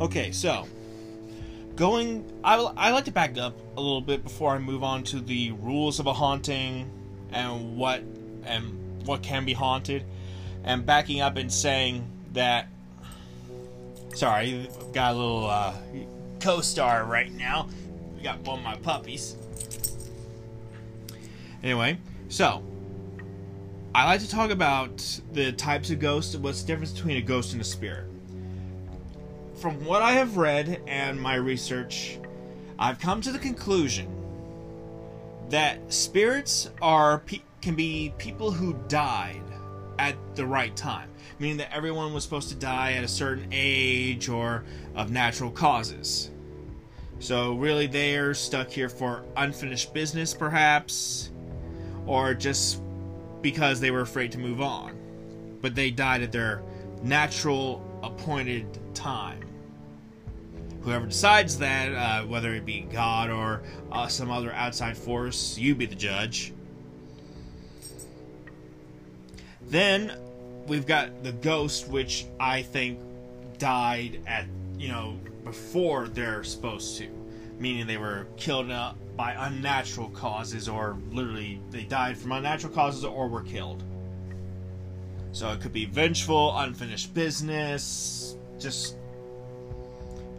Okay, so going I, I like to back up a little bit before i move on to the rules of a haunting and what and what can be haunted and backing up and saying that sorry I've got a little uh, co-star right now. We got one of my puppies. Anyway so i like to talk about the types of ghosts what's the difference between a ghost and a spirit. From what I have read and my research, I've come to the conclusion that spirits are can be people who died at the right time, meaning that everyone was supposed to die at a certain age or of natural causes. So really they're stuck here for unfinished business perhaps or just because they were afraid to move on. But they died at their natural appointed time whoever decides that, uh, whether it be God or uh, some other outside force, you be the judge. Then we've got the ghost, which I think died at, you know, before they're supposed to, meaning they were killed uh, by unnatural causes, or literally they died from unnatural causes or were killed. So it could be vengeful, unfinished business, just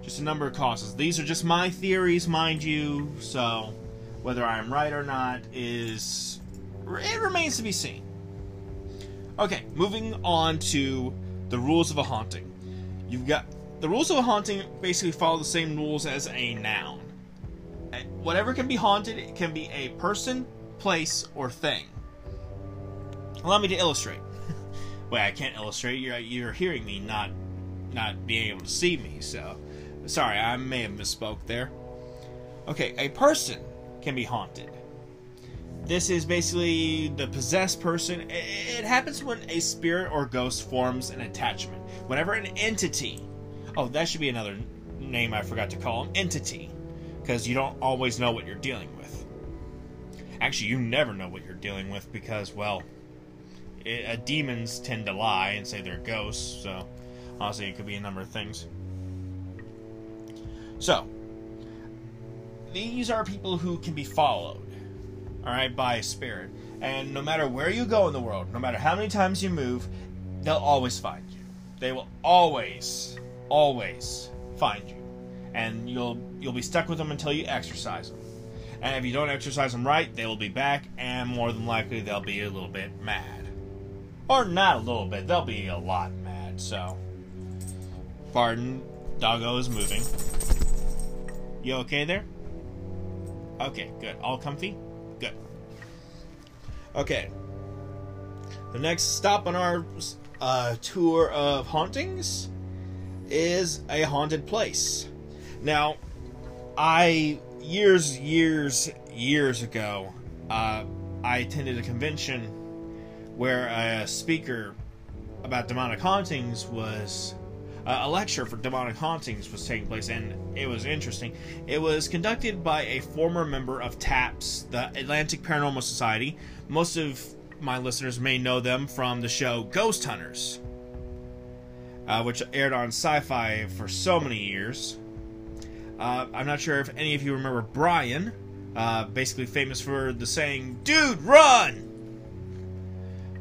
just a number of causes. These are just my theories, mind you, so whether I'm right or not is. It remains to be seen. Okay, moving on to the rules of a haunting. You've got. The rules of a haunting basically follow the same rules as a noun. Whatever can be haunted, it can be a person, place, or thing. Allow me to illustrate. Wait, I can't illustrate. You're you're hearing me, not not being able to see me. So Sorry, I may have misspoke there. Okay, a person can be haunted. This is basically the possessed person. It happens when a spirit or ghost forms an attachment. Whenever an entity, oh, that should be another name I forgot to call them, entity, because you don't always know what you're dealing with. Actually, you never know what you're dealing with because, well, it, uh, demons tend to lie and say they're ghosts, so honestly, it could be a number of things. So, these are people who can be followed, all right, by spirit. And no matter where you go in the world, no matter how many times you move, they'll always find you. They will always, always find you. and you'll you'll be stuck with them until you exercise them. And if you don't exercise them right, they will be back, and more than likely they'll be a little bit mad, or not a little bit. They'll be a lot mad. So, pardon, doggo is moving. You okay there? Okay, good. All comfy? Okay. The next stop on our uh, tour of hauntings is a haunted place. Now, I years, years, years ago, uh, I attended a convention where a speaker about demonic hauntings was uh, a lecture for demonic hauntings was taking place, and it was interesting. It was conducted by a former member of TAPS, the Atlantic Paranormal Society. Most of my listeners may know them from the show Ghost Hunters, uh, which aired on Sci Fi for so many years. Uh, I'm not sure if any of you remember Brian, uh, basically famous for the saying, Dude, run!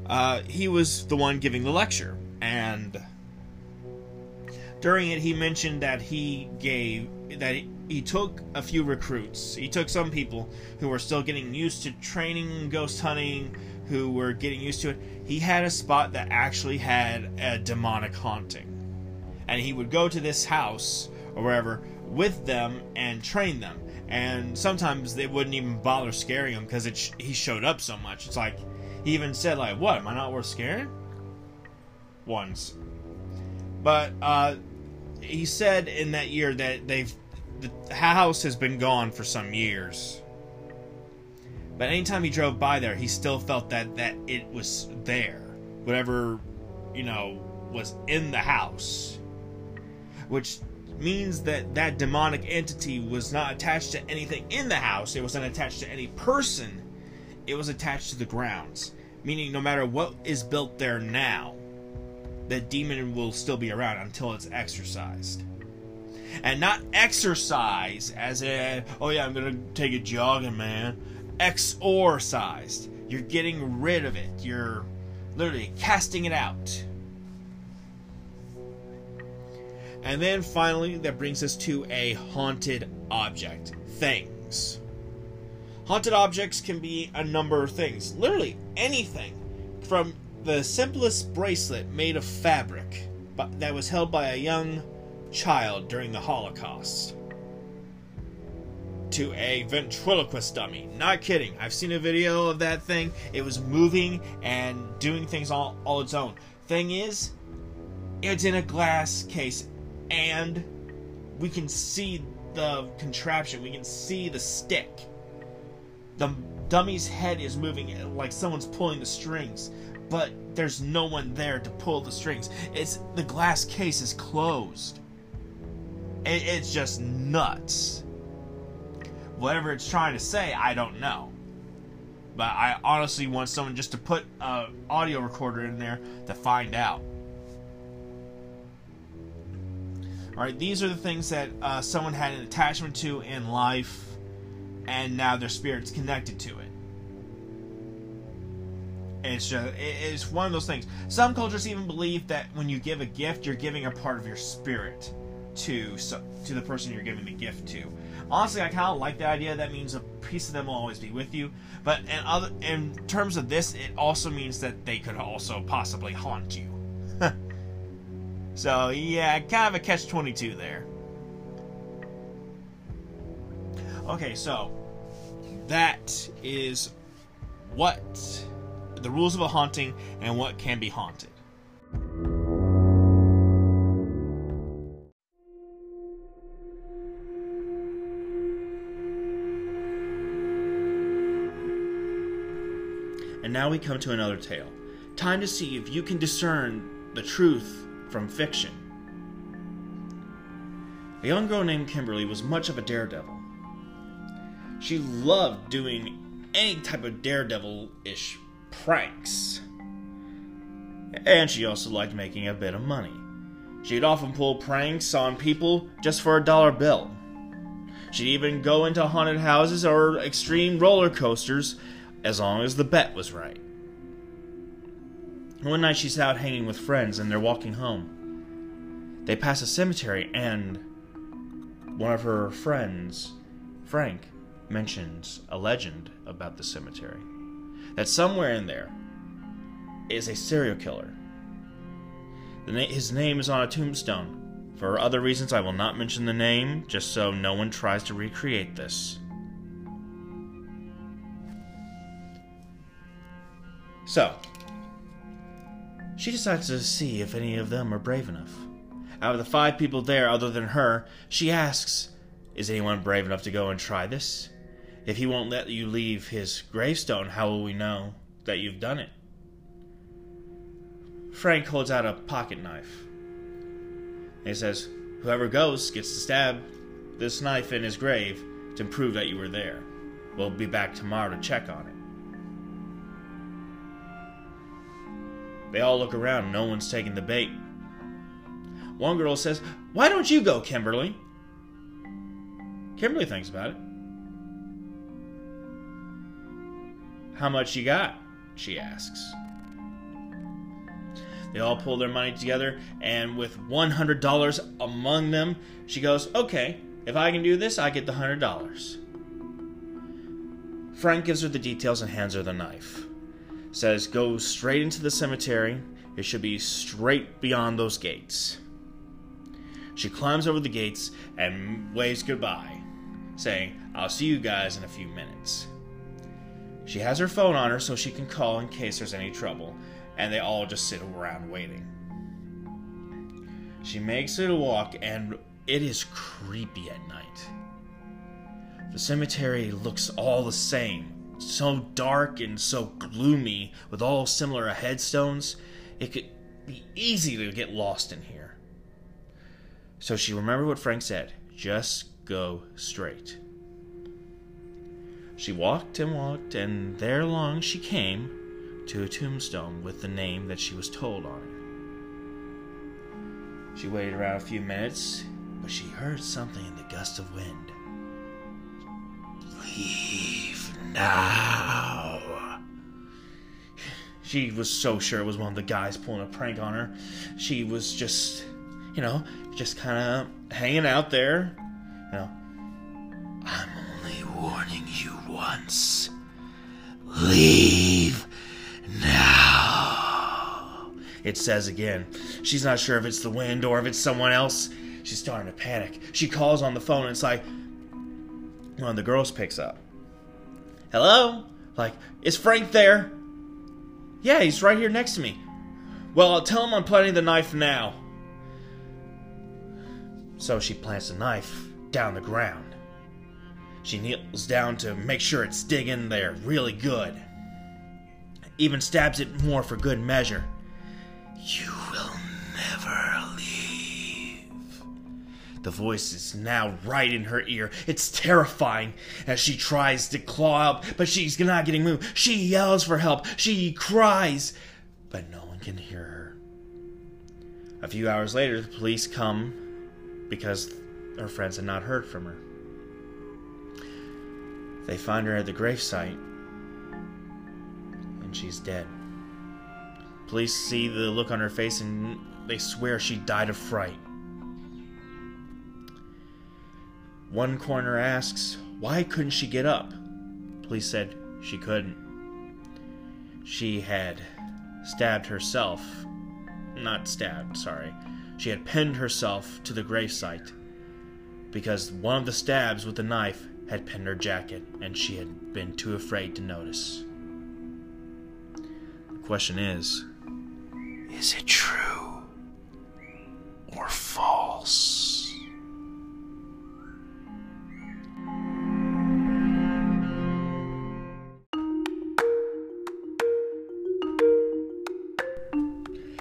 Uh, he was the one giving the lecture, and during it, he mentioned that he gave that he took a few recruits. He took some people who were still getting used to training ghost hunting, who were getting used to it. He had a spot that actually had a demonic haunting, and he would go to this house or wherever with them and train them. And sometimes they wouldn't even bother scaring him because sh- he showed up so much. It's like he even said, "Like, what? Am I not worth scaring?" Once, but uh, he said in that year that they've the house has been gone for some years. But anytime he drove by there, he still felt that that it was there, whatever you know was in the house, which means that that demonic entity was not attached to anything in the house. It wasn't attached to any person. It was attached to the grounds. Meaning, no matter what is built there now, that demon will still be around until it's exorcised. And not exercise as in, oh yeah, I'm gonna take a jogging, man. Exorcised. You're getting rid of it. You're literally casting it out. And then finally, that brings us to a haunted object things. Haunted objects can be a number of things, literally anything, from the simplest bracelet made of fabric but that was held by a young child during the Holocaust to a ventriloquist dummy. Not kidding. I've seen a video of that thing. It was moving and doing things all, all its own. Thing is, it's in a glass case and we can see the contraption. We can see the stick. The dummy's head is moving eh, like someone's pulling the strings, but there's no one there to pull the strings. It's the glass case is closed. It, it's just nuts. Whatever it's trying to say, I don't know. But I honestly want someone just to put an audio recorder in there to find out. All right, these are the things that uh, someone had an attachment to in life, and now their spirit's connected to it. It's just it's one of those things. Some cultures even believe that when you give a gift, you're giving a part of your spirit to to the person you're giving the gift to. Honestly, I kind of like the idea. That means a piece of them will always be with you. But in other in terms of this, it also means that they could also possibly haunt you. So, yeah, kind of a catch 22 there. Okay, so that is what the rules of a haunting and what can be haunted. And now we come to another tale. Time to see if you can discern the truth from fiction. A young girl named Kimberly was much of a daredevil. She loved doing any type of daredevil ish pranks. And she also liked making a bit of money. She'd often pull pranks on people just for a dollar bill. She'd even go into haunted houses or extreme roller coasters as long as the bet was right. One night she's out hanging with friends and they're walking home. They pass a cemetery and one of her friends, Frank, mentions a legend about the cemetery. That somewhere in there is a serial killer. His name is on a tombstone. For other reasons, I will not mention the name, just so no one tries to recreate this. So, she decides to see if any of them are brave enough. Out of the five people there, other than her, she asks, Is anyone brave enough to go and try this? If he won't let you leave his gravestone, how will we know that you've done it? Frank holds out a pocket knife. He says, Whoever goes gets to stab this knife in his grave to prove that you were there. We'll be back tomorrow to check on it. They all look around, no one's taking the bait. One girl says, Why don't you go, Kimberly? Kimberly thinks about it. How much you got? She asks. They all pull their money together, and with $100 among them, she goes, Okay, if I can do this, I get the $100. Frank gives her the details and hands her the knife. Says, Go straight into the cemetery. It should be straight beyond those gates. She climbs over the gates and waves goodbye, saying, I'll see you guys in a few minutes. She has her phone on her so she can call in case there's any trouble, and they all just sit around waiting. She makes it a walk, and it is creepy at night. The cemetery looks all the same, so dark and so gloomy, with all similar headstones. It could be easy to get lost in here. So she remembered what Frank said just go straight. She walked and walked, and there along she came to a tombstone with the name that she was told on it. She waited around a few minutes, but she heard something in the gust of wind. Leave now. She was so sure it was one of the guys pulling a prank on her. She was just, you know, just kind of hanging out there. You know, I'm only warning you once. Leave now. It says again. She's not sure if it's the wind or if it's someone else. She's starting to panic. She calls on the phone and it's like one of the girls picks up. Hello? Like, is Frank there? Yeah, he's right here next to me. Well, I'll tell him I'm planting the knife now. So she plants the knife down the ground. She kneels down to make sure it's digging there really good. Even stabs it more for good measure. You will never leave. The voice is now right in her ear. It's terrifying as she tries to claw up, but she's not getting moved. She yells for help. She cries, but no one can hear her. A few hours later, the police come because her friends had not heard from her. They find her at the gravesite, and she's dead. Police see the look on her face and they swear she died of fright. One coroner asks, Why couldn't she get up? Police said she couldn't. She had stabbed herself. Not stabbed, sorry. She had pinned herself to the gravesite because one of the stabs with the knife had pinned her jacket and she had been too afraid to notice. The question is is it true or false?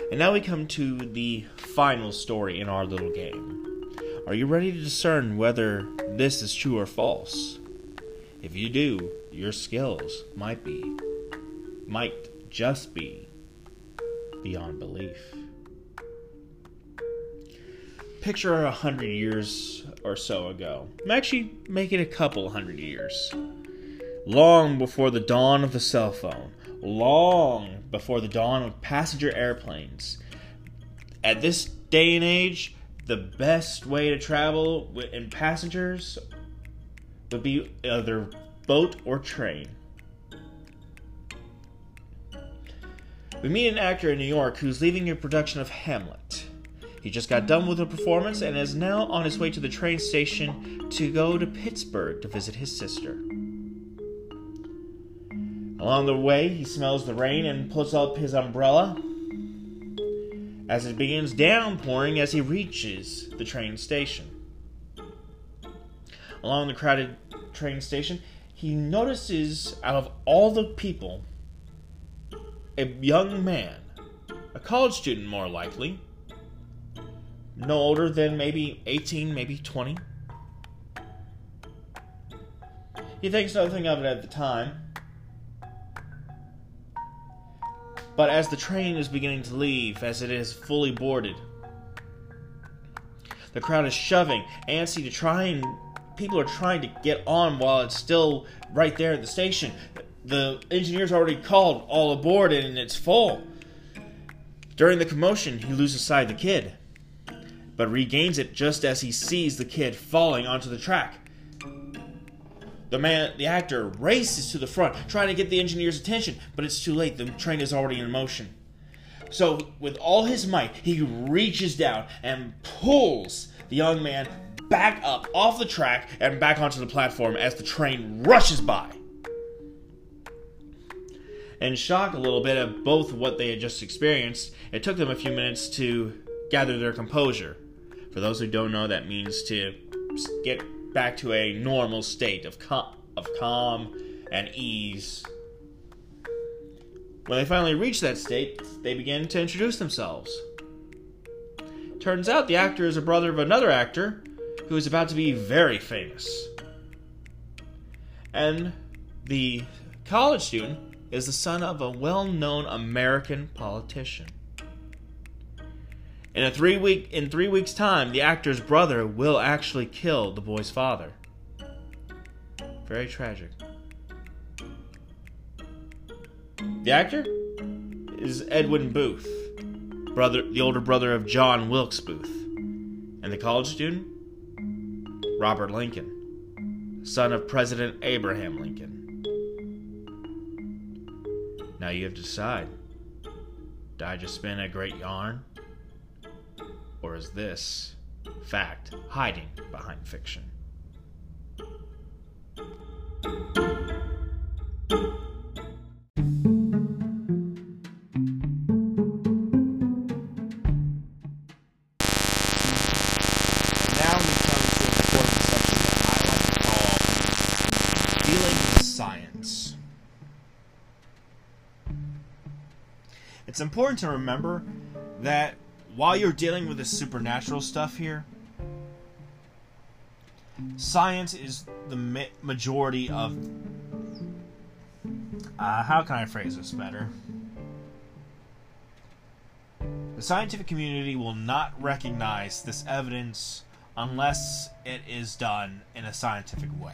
And now we come to the final story in our little game. Are you ready to discern whether this is true or false? If you do, your skills might be, might just be, beyond belief. Picture a hundred years or so ago. I'm actually, make it a couple hundred years. Long before the dawn of the cell phone, long before the dawn of passenger airplanes. At this day and age, the best way to travel in passengers would be either boat or train. We meet an actor in New York who's leaving a production of Hamlet. He just got done with a performance and is now on his way to the train station to go to Pittsburgh to visit his sister. Along the way, he smells the rain and pulls up his umbrella as it begins downpouring as he reaches the train station. Along the crowded train station, he notices out of all the people a young man, a college student more likely, no older than maybe 18, maybe 20. He thinks nothing of it at the time. But as the train is beginning to leave, as it is fully boarded, the crowd is shoving antsy to try and people are trying to get on while it's still right there at the station. The engineer's already called all aboard and it's full. During the commotion, he loses sight of the kid, but regains it just as he sees the kid falling onto the track. The man, the actor, races to the front, trying to get the engineer's attention, but it's too late. The train is already in motion. So, with all his might, he reaches down and pulls the young man back up off the track and back onto the platform as the train rushes by. In shock a little bit of both what they had just experienced, it took them a few minutes to gather their composure. For those who don't know, that means to get back to a normal state of, of calm and ease. When they finally reach that state, they begin to introduce themselves. Turns out the actor is a brother of another actor who is about to be very famous. And the college student is the son of a well known American politician. In a three week in three weeks' time, the actor's brother will actually kill the boy's father. Very tragic. The actor is Edwin Booth, brother the older brother of John Wilkes Booth. And the college student? Robert Lincoln, son of President Abraham Lincoln. Now you have to decide. Did I just spin a great yarn? Or is this fact hiding behind fiction? It's important to remember that while you're dealing with the supernatural stuff here, science is the ma- majority of. Uh, how can I phrase this better? The scientific community will not recognize this evidence unless it is done in a scientific way.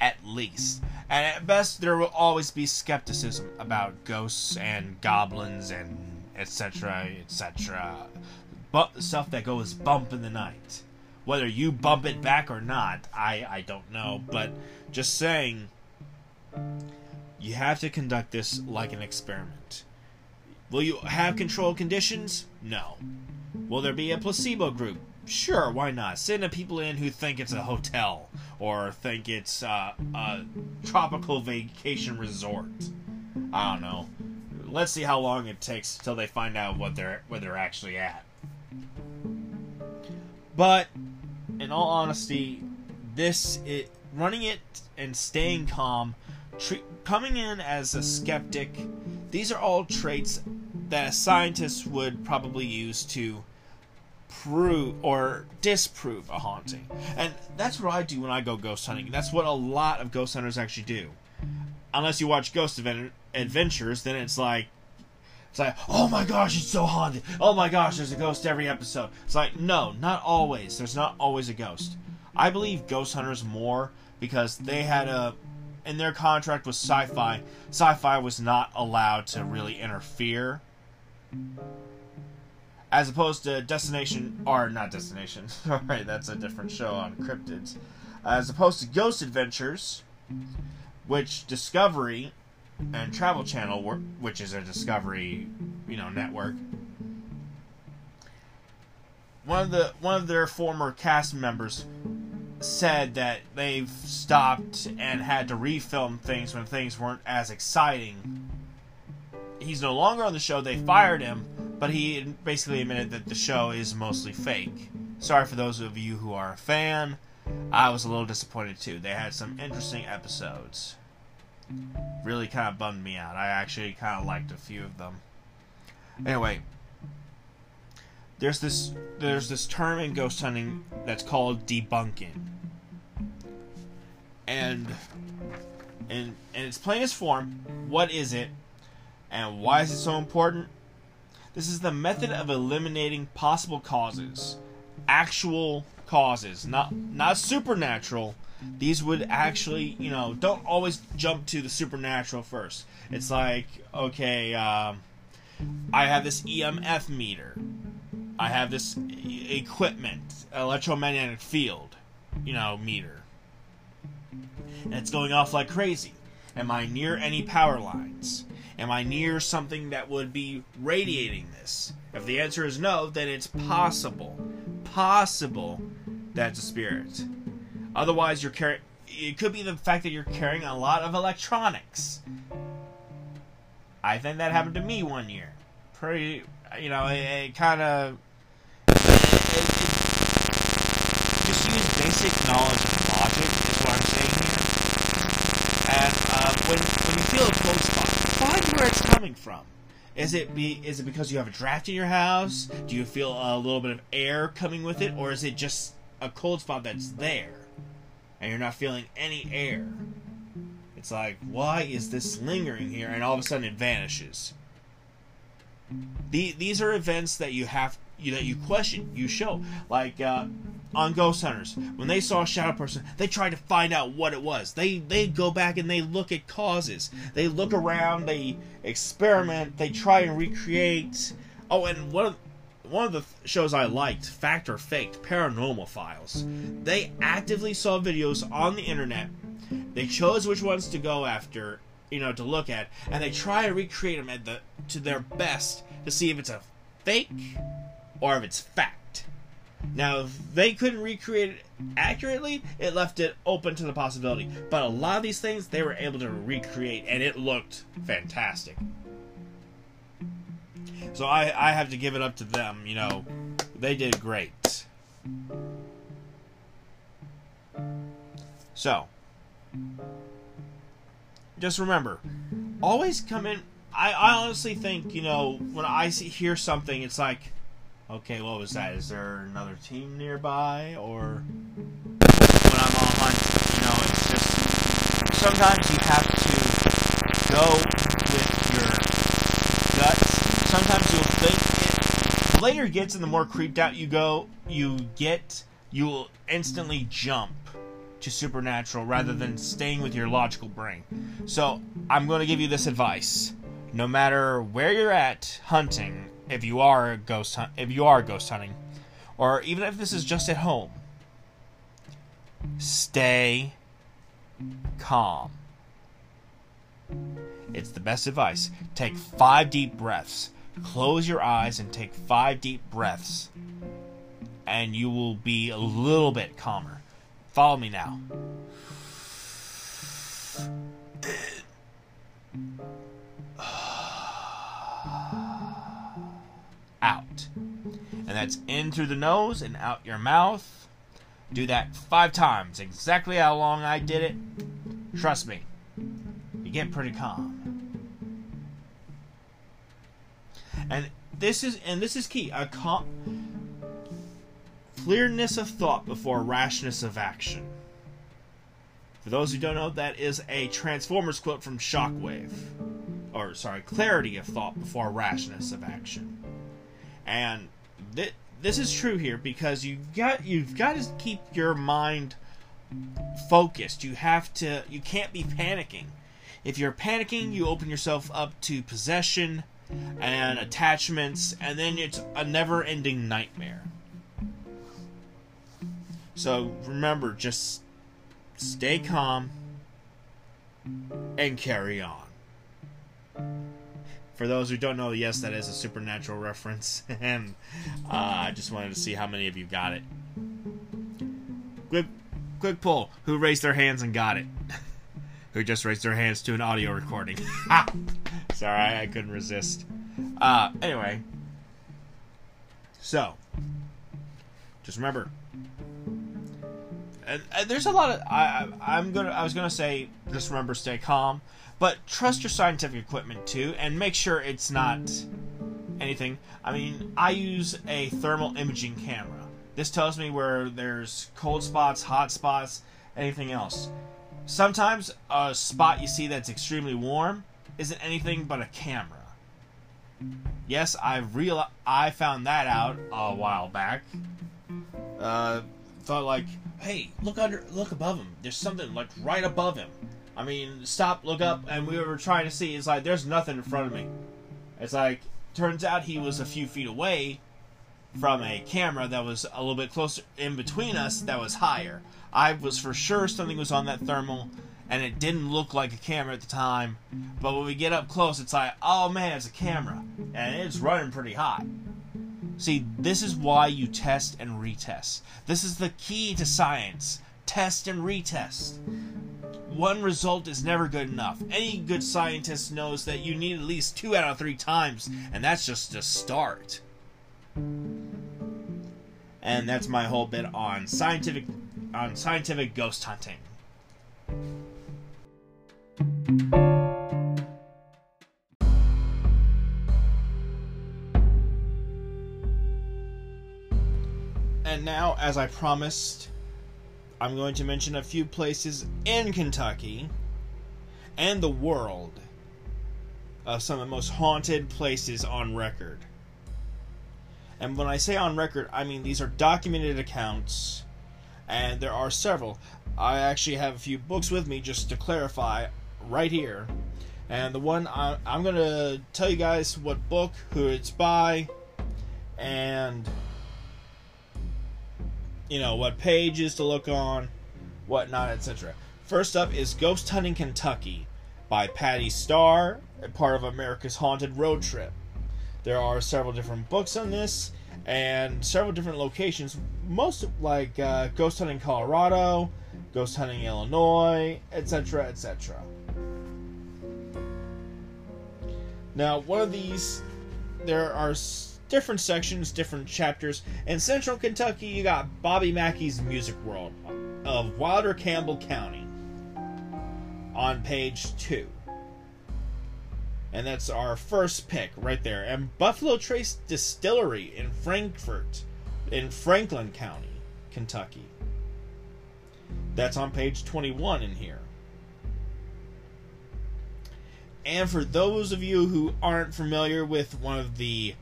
At least. And at best, there will always be skepticism about ghosts and goblins and etc., etc. But stuff that goes bump in the night. Whether you bump it back or not, I, I don't know. But just saying, you have to conduct this like an experiment. Will you have controlled conditions? No. Will there be a placebo group? Sure, why not? Send people in who think it's a hotel or think it's uh, a tropical vacation resort. I don't know. Let's see how long it takes till they find out what they're where they're actually at. But in all honesty, this it running it and staying calm, tre- coming in as a skeptic, these are all traits that a scientist would probably use to prove or disprove a haunting. And that's what I do when I go ghost hunting. That's what a lot of ghost hunters actually do. Unless you watch Ghost Adventures, then it's like it's like, oh my gosh, it's so haunted. Oh my gosh, there's a ghost every episode. It's like, no, not always. There's not always a ghost. I believe ghost hunters more because they had a in their contract with sci-fi. Sci-fi was not allowed to really interfere as opposed to Destination, or not Destination, sorry, that's a different show on cryptids. As opposed to Ghost Adventures, which Discovery and Travel Channel, which is a Discovery, you know, network. One of the one of their former cast members said that they've stopped and had to refilm things when things weren't as exciting. He's no longer on the show. They fired him, but he basically admitted that the show is mostly fake. Sorry for those of you who are a fan. I was a little disappointed too. They had some interesting episodes. Really kind of bummed me out. I actually kind of liked a few of them. Anyway, there's this there's this term in ghost hunting that's called debunking. And in in its plainest form, what is it and why is it so important? This is the method of eliminating possible causes, actual causes, not not supernatural. These would actually, you know, don't always jump to the supernatural first. It's like, okay, um, I have this EMF meter. I have this equipment, electromagnetic field, you know, meter. And it's going off like crazy. Am I near any power lines? Am I near something that would be radiating this? If the answer is no, then it's possible, possible that's a spirit. Otherwise, you're carrying. It could be the fact that you're carrying a lot of electronics. I think that happened to me one year. Pretty, you know, it, it kind of. Just use basic knowledge and logic is what I'm saying here. And uh, when when you feel a cold spot, find where it's coming from. Is it be is it because you have a draft in your house? Do you feel a little bit of air coming with it, or is it just a cold spot that's there, and you're not feeling any air? It's like, why is this lingering here? And all of a sudden it vanishes. The, these are events that you have you, that you question, you show. Like uh, on Ghost Hunters, when they saw a shadow person, they tried to find out what it was. They they go back and they look at causes. They look around, they experiment, they try and recreate. Oh, and one of one of the shows I liked, Fact or Faked, Paranormal Files. They actively saw videos on the internet. They chose which ones to go after, you know, to look at, and they try to recreate them at the to their best to see if it's a fake or if it's fact. Now, if they couldn't recreate it accurately, it left it open to the possibility. But a lot of these things they were able to recreate, and it looked fantastic. So I, I have to give it up to them. You know, they did great. So, just remember, always come in. I, I honestly think, you know, when I see, hear something, it's like, okay, what was that? Is there another team nearby? Or when I'm on hunt, you know, it's just sometimes you have to go with your guts. Sometimes you'll think it. The later gets and the more creeped out you go, you get, you will instantly jump to supernatural rather than staying with your logical brain. So I'm going to give you this advice. No matter where you're at hunting, if you are ghost hunt, if you are ghost hunting, or even if this is just at home, stay calm. It's the best advice. Take five deep breaths. Close your eyes and take five deep breaths, and you will be a little bit calmer. Follow me now. Out. And that's in through the nose and out your mouth. Do that five times. Exactly how long I did it. Trust me, you get pretty calm. And this is and this is key. A calm clearness of thought before rashness of action. For those who don't know, that is a Transformers quote from Shockwave. Or, sorry, clarity of thought before rashness of action. And th- this is true here because you got you've got to keep your mind focused. You have to you can't be panicking. If you're panicking, you open yourself up to possession and attachments, and then it's a never ending nightmare. So remember, just stay calm and carry on. For those who don't know, yes, that is a supernatural reference, and uh, I just wanted to see how many of you got it. Quick, quick poll: Who raised their hands and got it? who just raised their hands to an audio recording? Sorry, I couldn't resist. Uh, anyway, so just remember, and, and there's a lot of I, I I'm gonna I was gonna say just remember stay calm but trust your scientific equipment too, and make sure it's not anything. I mean, I use a thermal imaging camera. This tells me where there's cold spots, hot spots, anything else. Sometimes a spot you see that's extremely warm isn't anything but a camera. Yes, I real I found that out a while back. Uh, thought like, hey, look under, look above him. There's something like right above him. I mean, stop, look up, and we were trying to see. It's like there's nothing in front of me. It's like turns out he was a few feet away from a camera that was a little bit closer in between us that was higher. I was for sure something was on that thermal, and it didn't look like a camera at the time. But when we get up close, it's like, oh man, it's a camera, and it's running pretty hot. See, this is why you test and retest. This is the key to science. Test and retest one result is never good enough. Any good scientist knows that you need at least two out of three times, and that's just a start. And that's my whole bit on scientific on scientific ghost hunting. And now, as I promised, I'm going to mention a few places in Kentucky and the world of some of the most haunted places on record. And when I say on record, I mean these are documented accounts, and there are several. I actually have a few books with me just to clarify right here. And the one I, am going to tell you guys what book, who it's by, and you know, what pages to look on, whatnot, etc. First up is Ghost Hunting Kentucky by Patti Starr, part of America's Haunted Road Trip. There are several different books on this and several different locations, most like uh, Ghost Hunting Colorado, Ghost Hunting Illinois, etc., etc. Now, one of these, there are different sections, different chapters. In central Kentucky, you got Bobby Mackey's Music World of Wilder Campbell County on page two. And that's our first pick right there. And Buffalo Trace Distillery in Frankfort, in Franklin County, Kentucky. That's on page 21 in here. And for those of you who aren't familiar with one of the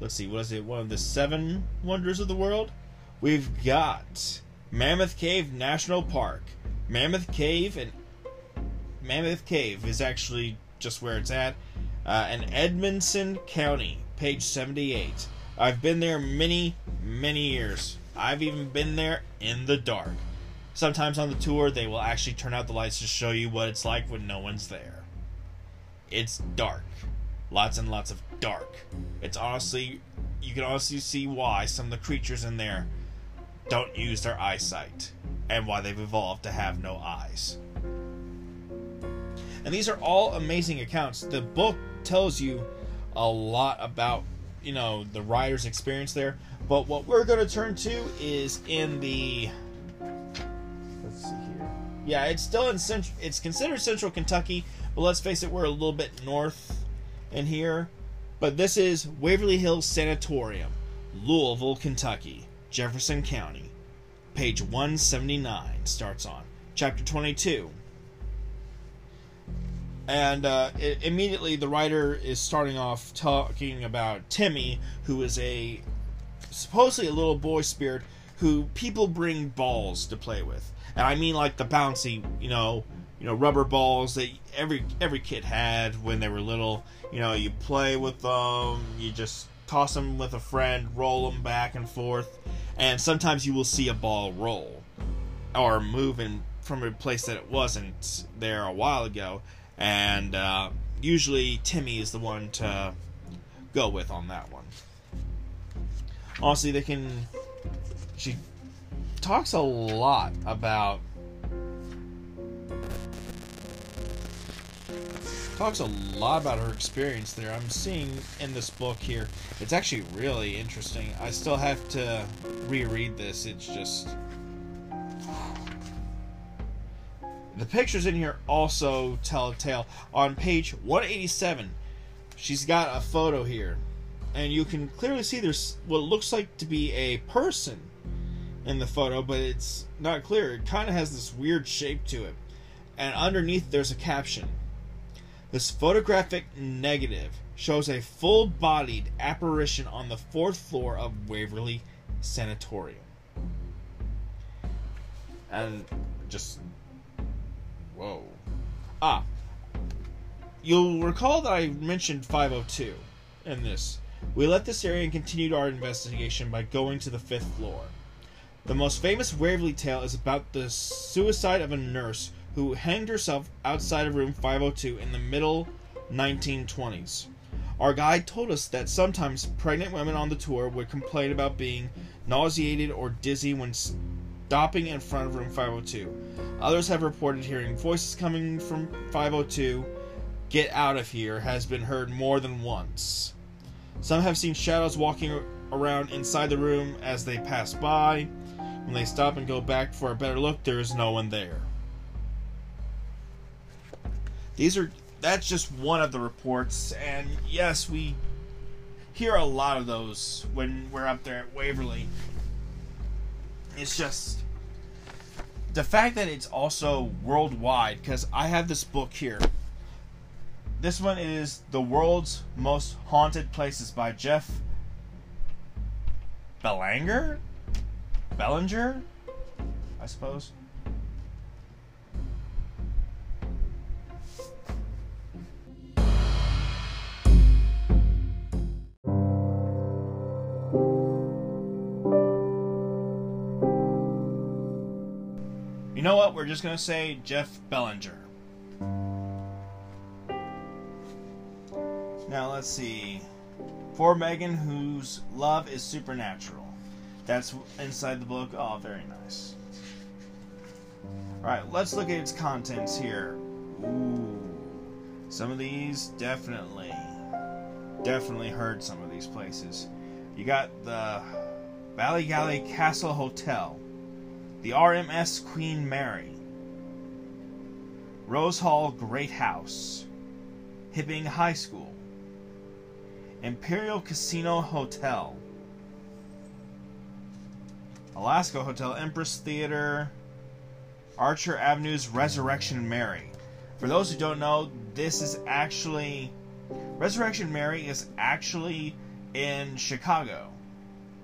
let's see, what is it? One of the seven wonders of the world? We've got Mammoth Cave National Park. Mammoth Cave and Mammoth Cave is actually just where it's at. Uh, in Edmonson County, page 78. I've been there many, many years. I've even been there in the dark. Sometimes on the tour, they will actually turn out the lights to show you what it's like when no one's there. It's dark lots and lots of dark. It's honestly, you can honestly see why some of the creatures in there don't use their eyesight and why they've evolved to have no eyes. And these are all amazing accounts. The book tells you a lot about, you know, the writer's experience there. But what we're going to turn to is in the. Let's see here. Yeah, it's still in central. It's considered central Kentucky, but let's face it, we're a little bit north in here, but this is Waverly Hills Sanatorium, Louisville, Kentucky, Jefferson County. Page 179 starts on chapter 22. And uh, it, immediately the writer is starting off talking about Timmy, who is a supposedly a little boy spirit who people bring balls to play with. And I mean like the bouncy, you know, you know rubber balls that every every kid had when they were little. You know, you play with them, you just toss them with a friend, roll them back and forth, and sometimes you will see a ball roll or move in from a place that it wasn't there a while ago, and uh, usually Timmy is the one to go with on that one. Honestly, they can. She talks a lot about talks a lot about her experience there. I'm seeing in this book here. It's actually really interesting. I still have to reread this. It's just the pictures in here also tell a tale. On page 187, she's got a photo here, and you can clearly see there's what looks like to be a person in the photo, but it's not clear. It kind of has this weird shape to it. And underneath, there's a caption this photographic negative shows a full bodied apparition on the fourth floor of Waverly Sanatorium. And just. Whoa. Ah. You'll recall that I mentioned 502 in this. We left this area and continued our investigation by going to the fifth floor. The most famous Waverly tale is about the suicide of a nurse who hanged herself outside of room 502 in the middle 1920s. Our guide told us that sometimes pregnant women on the tour would complain about being nauseated or dizzy when stopping in front of room 502. Others have reported hearing voices coming from 502. Get out of here has been heard more than once. Some have seen shadows walking around inside the room as they pass by. When they stop and go back for a better look, there is no one there. These are that's just one of the reports, and yes, we hear a lot of those when we're up there at Waverly. It's just the fact that it's also worldwide because I have this book here. This one is The World's Most Haunted Places by Jeff Belanger? Bellinger? I suppose. Know what? We're just going to say Jeff Bellinger. Now, let's see. For Megan, whose love is supernatural. That's inside the book. Oh, very nice. Alright, let's look at its contents here. Ooh. Some of these definitely, definitely heard some of these places. You got the Ballygally Castle Hotel the RMS Queen Mary, Rose Hall Great House, Hibbing High School, Imperial Casino Hotel, Alaska Hotel, Empress Theater, Archer Avenue's Resurrection Mary. For those who don't know, this is actually Resurrection Mary is actually in Chicago,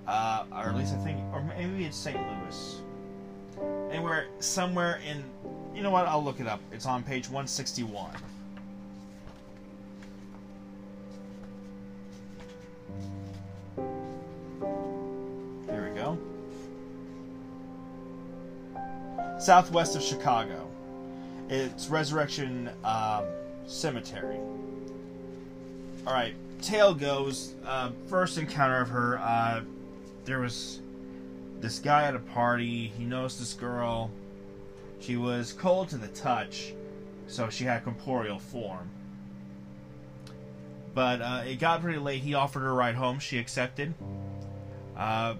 uh, or at least I think, or maybe it's St. Louis anywhere, somewhere in. You know what? I'll look it up. It's on page 161. There we go. Southwest of Chicago. It's Resurrection um, Cemetery. Alright, tale goes, uh, first encounter of her, uh, there was this guy at a party. He knows this girl. She was cold to the touch, so she had corporeal form. But uh, it got pretty late. He offered her a ride home. She accepted. Uh,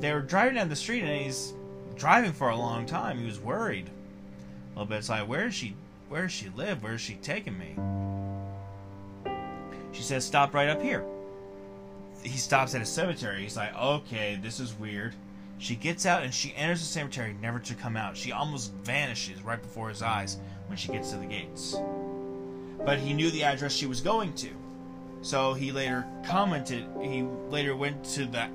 they were driving down the street, and he's driving for a long time. He was worried a little bit. It's like, where is she? Where does she live? Where is she taking me? She says, stop right up here. He stops at a cemetery. He's like, okay, this is weird. She gets out and she enters the cemetery, never to come out. She almost vanishes right before his eyes when she gets to the gates. But he knew the address she was going to. So he later commented, he later went to the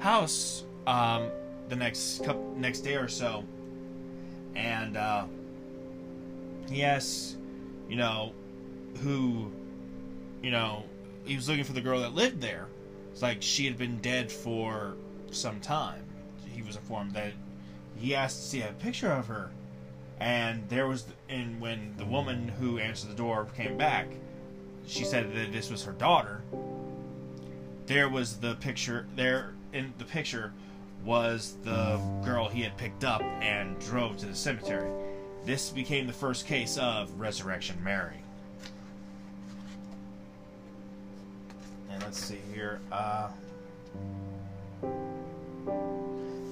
house um, the next couple, next day or so and uh, he asks, you know, who, you know, he was looking for the girl that lived there. It's like she had been dead for some time. He was informed that he asked to see a picture of her, and there was, and when the woman who answered the door came back, she said that this was her daughter. There was the picture. There in the picture was the girl he had picked up and drove to the cemetery. This became the first case of Resurrection Mary. And let's see here. Uh,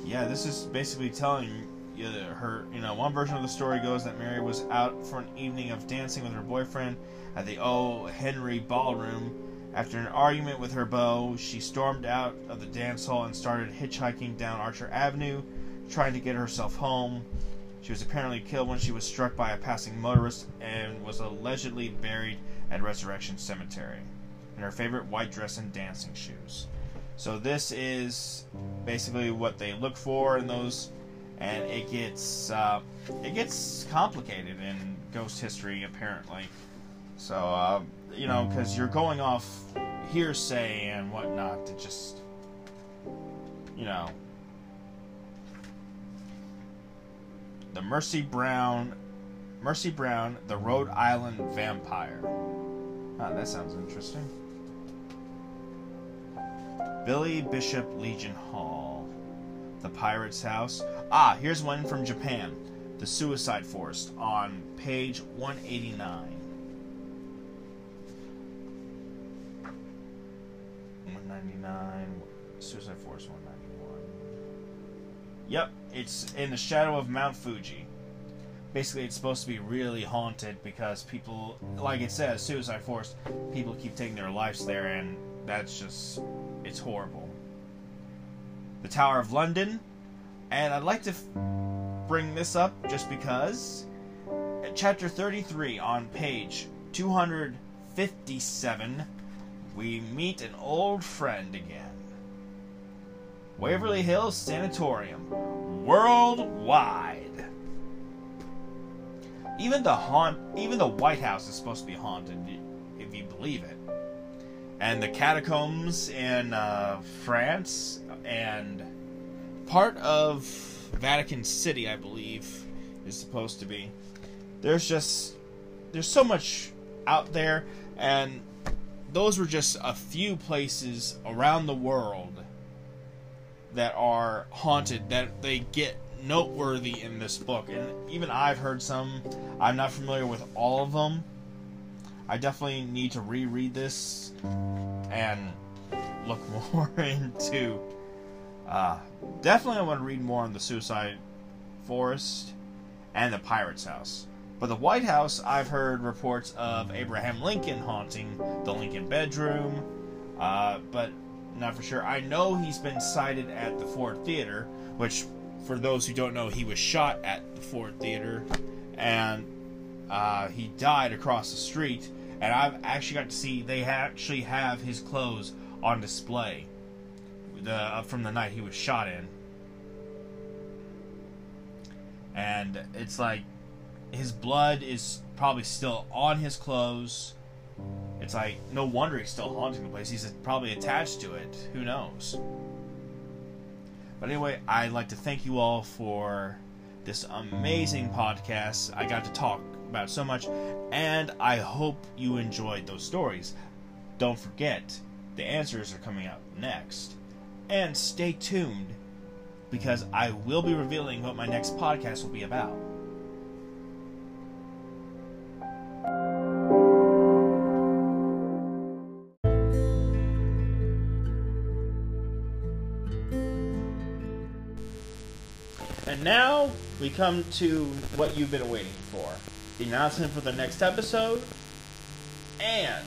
yeah, this is basically telling you her, you know, one version of the story goes that Mary was out for an evening of dancing with her boyfriend at the O. Henry Ballroom. After an argument with her beau, she stormed out of the dance hall and started hitchhiking down Archer Avenue, trying to get herself home. She was apparently killed when she was struck by a passing motorist and was allegedly buried at Resurrection Cemetery in her favorite white dress and dancing shoes. So this is basically what they look for in those, and it gets uh, it gets complicated in ghost history apparently. So uh, you know, because you're going off hearsay and whatnot to just you know the Mercy Brown, Mercy Brown, the Rhode Island Vampire. Ah, that sounds interesting. Billy Bishop Legion Hall, the Pirate's House. Ah, here's one from Japan, the Suicide Forest on page 189. 199, Suicide Forest 191. Yep, it's in the shadow of Mount Fuji. Basically, it's supposed to be really haunted because people, like it says, Suicide Forest, people keep taking their lives there, and that's just, it's horrible. The Tower of London, and I'd like to f- bring this up just because. At chapter 33 on page 257, we meet an old friend again. Waverly Hills Sanatorium, worldwide. Even the haunt, even the White House is supposed to be haunted, if you believe it. And the catacombs in uh, France and part of Vatican City, I believe, is supposed to be. There's just there's so much out there, and those were just a few places around the world that are haunted that they get noteworthy in this book and even i've heard some i'm not familiar with all of them i definitely need to reread this and look more into uh, definitely i want to read more on the suicide forest and the pirate's house but the white house i've heard reports of abraham lincoln haunting the lincoln bedroom uh, but not for sure. I know he's been sighted at the Ford Theater, which, for those who don't know, he was shot at the Ford Theater, and uh, he died across the street. And I've actually got to see they actually have his clothes on display, the uh, from the night he was shot in, and it's like his blood is probably still on his clothes it's like, no wonder he's still haunting the place. He's probably attached to it. Who knows? But anyway, I'd like to thank you all for this amazing podcast. I got to talk about so much, and I hope you enjoyed those stories. Don't forget, the answers are coming out next. And stay tuned because I will be revealing what my next podcast will be about. And now we come to what you've been waiting for the announcement for the next episode and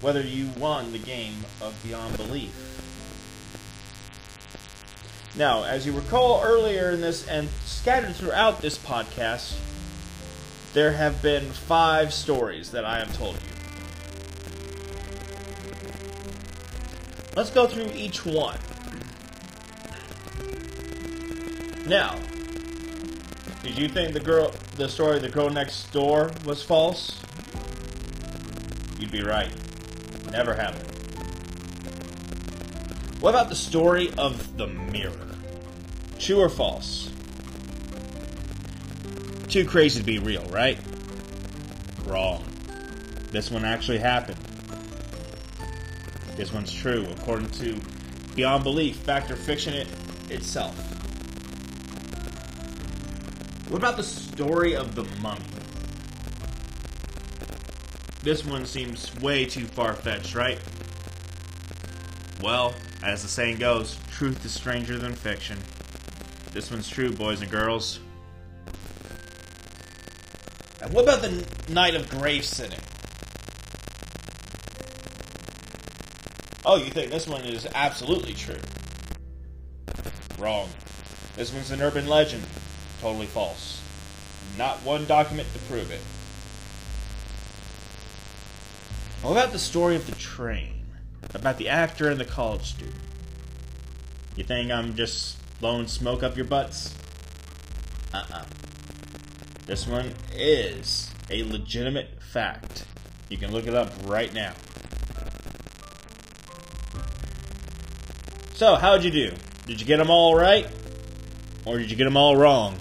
whether you won the game of Beyond Belief. Now, as you recall earlier in this and scattered throughout this podcast, there have been five stories that I have told you. Let's go through each one. Now, Did you think the girl, the story of the girl next door was false? You'd be right. Never happened. What about the story of the mirror? True or false? Too crazy to be real, right? Wrong. This one actually happened. This one's true, according to Beyond Belief, fact or fiction it, itself. What about the story of the mummy? This one seems way too far fetched, right? Well, as the saying goes, truth is stranger than fiction. This one's true, boys and girls. And what about the night of grave sitting? Oh, you think this one is absolutely true? Wrong. This one's an urban legend. Totally false. Not one document to prove it. What about the story of the train? About the actor and the college student? You think I'm just blowing smoke up your butts? Uh uh This one is a legitimate fact. You can look it up right now. So, how'd you do? Did you get them all right? Or did you get them all wrong?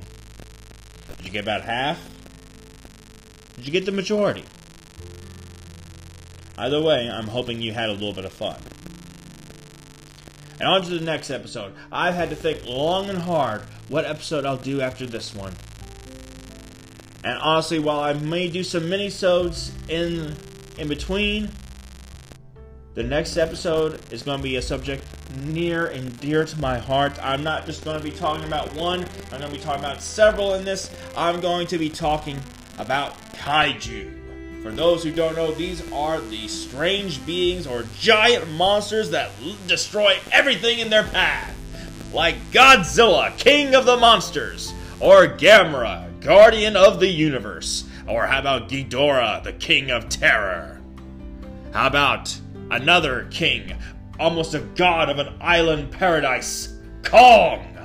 You get about half? Did you get the majority? Either way, I'm hoping you had a little bit of fun. And on to the next episode. I've had to think long and hard what episode I'll do after this one. And honestly, while I may do some mini-sodes in in between, the next episode is going to be a subject near and dear to my heart. I'm not just going to be talking about one, I'm going to be talking about several in this. I'm going to be talking about kaiju. For those who don't know, these are the strange beings or giant monsters that l- destroy everything in their path. Like Godzilla, King of the Monsters, or Gamera, Guardian of the Universe, or how about Ghidorah, the King of Terror? How about another king, almost a god of an island paradise, Kong?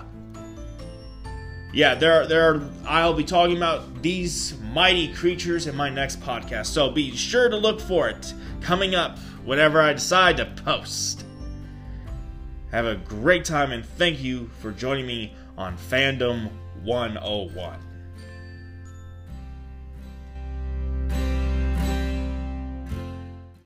Yeah, there, there. Are, I'll be talking about these mighty creatures in my next podcast, so be sure to look for it coming up whenever I decide to post. Have a great time, and thank you for joining me on Fandom 101.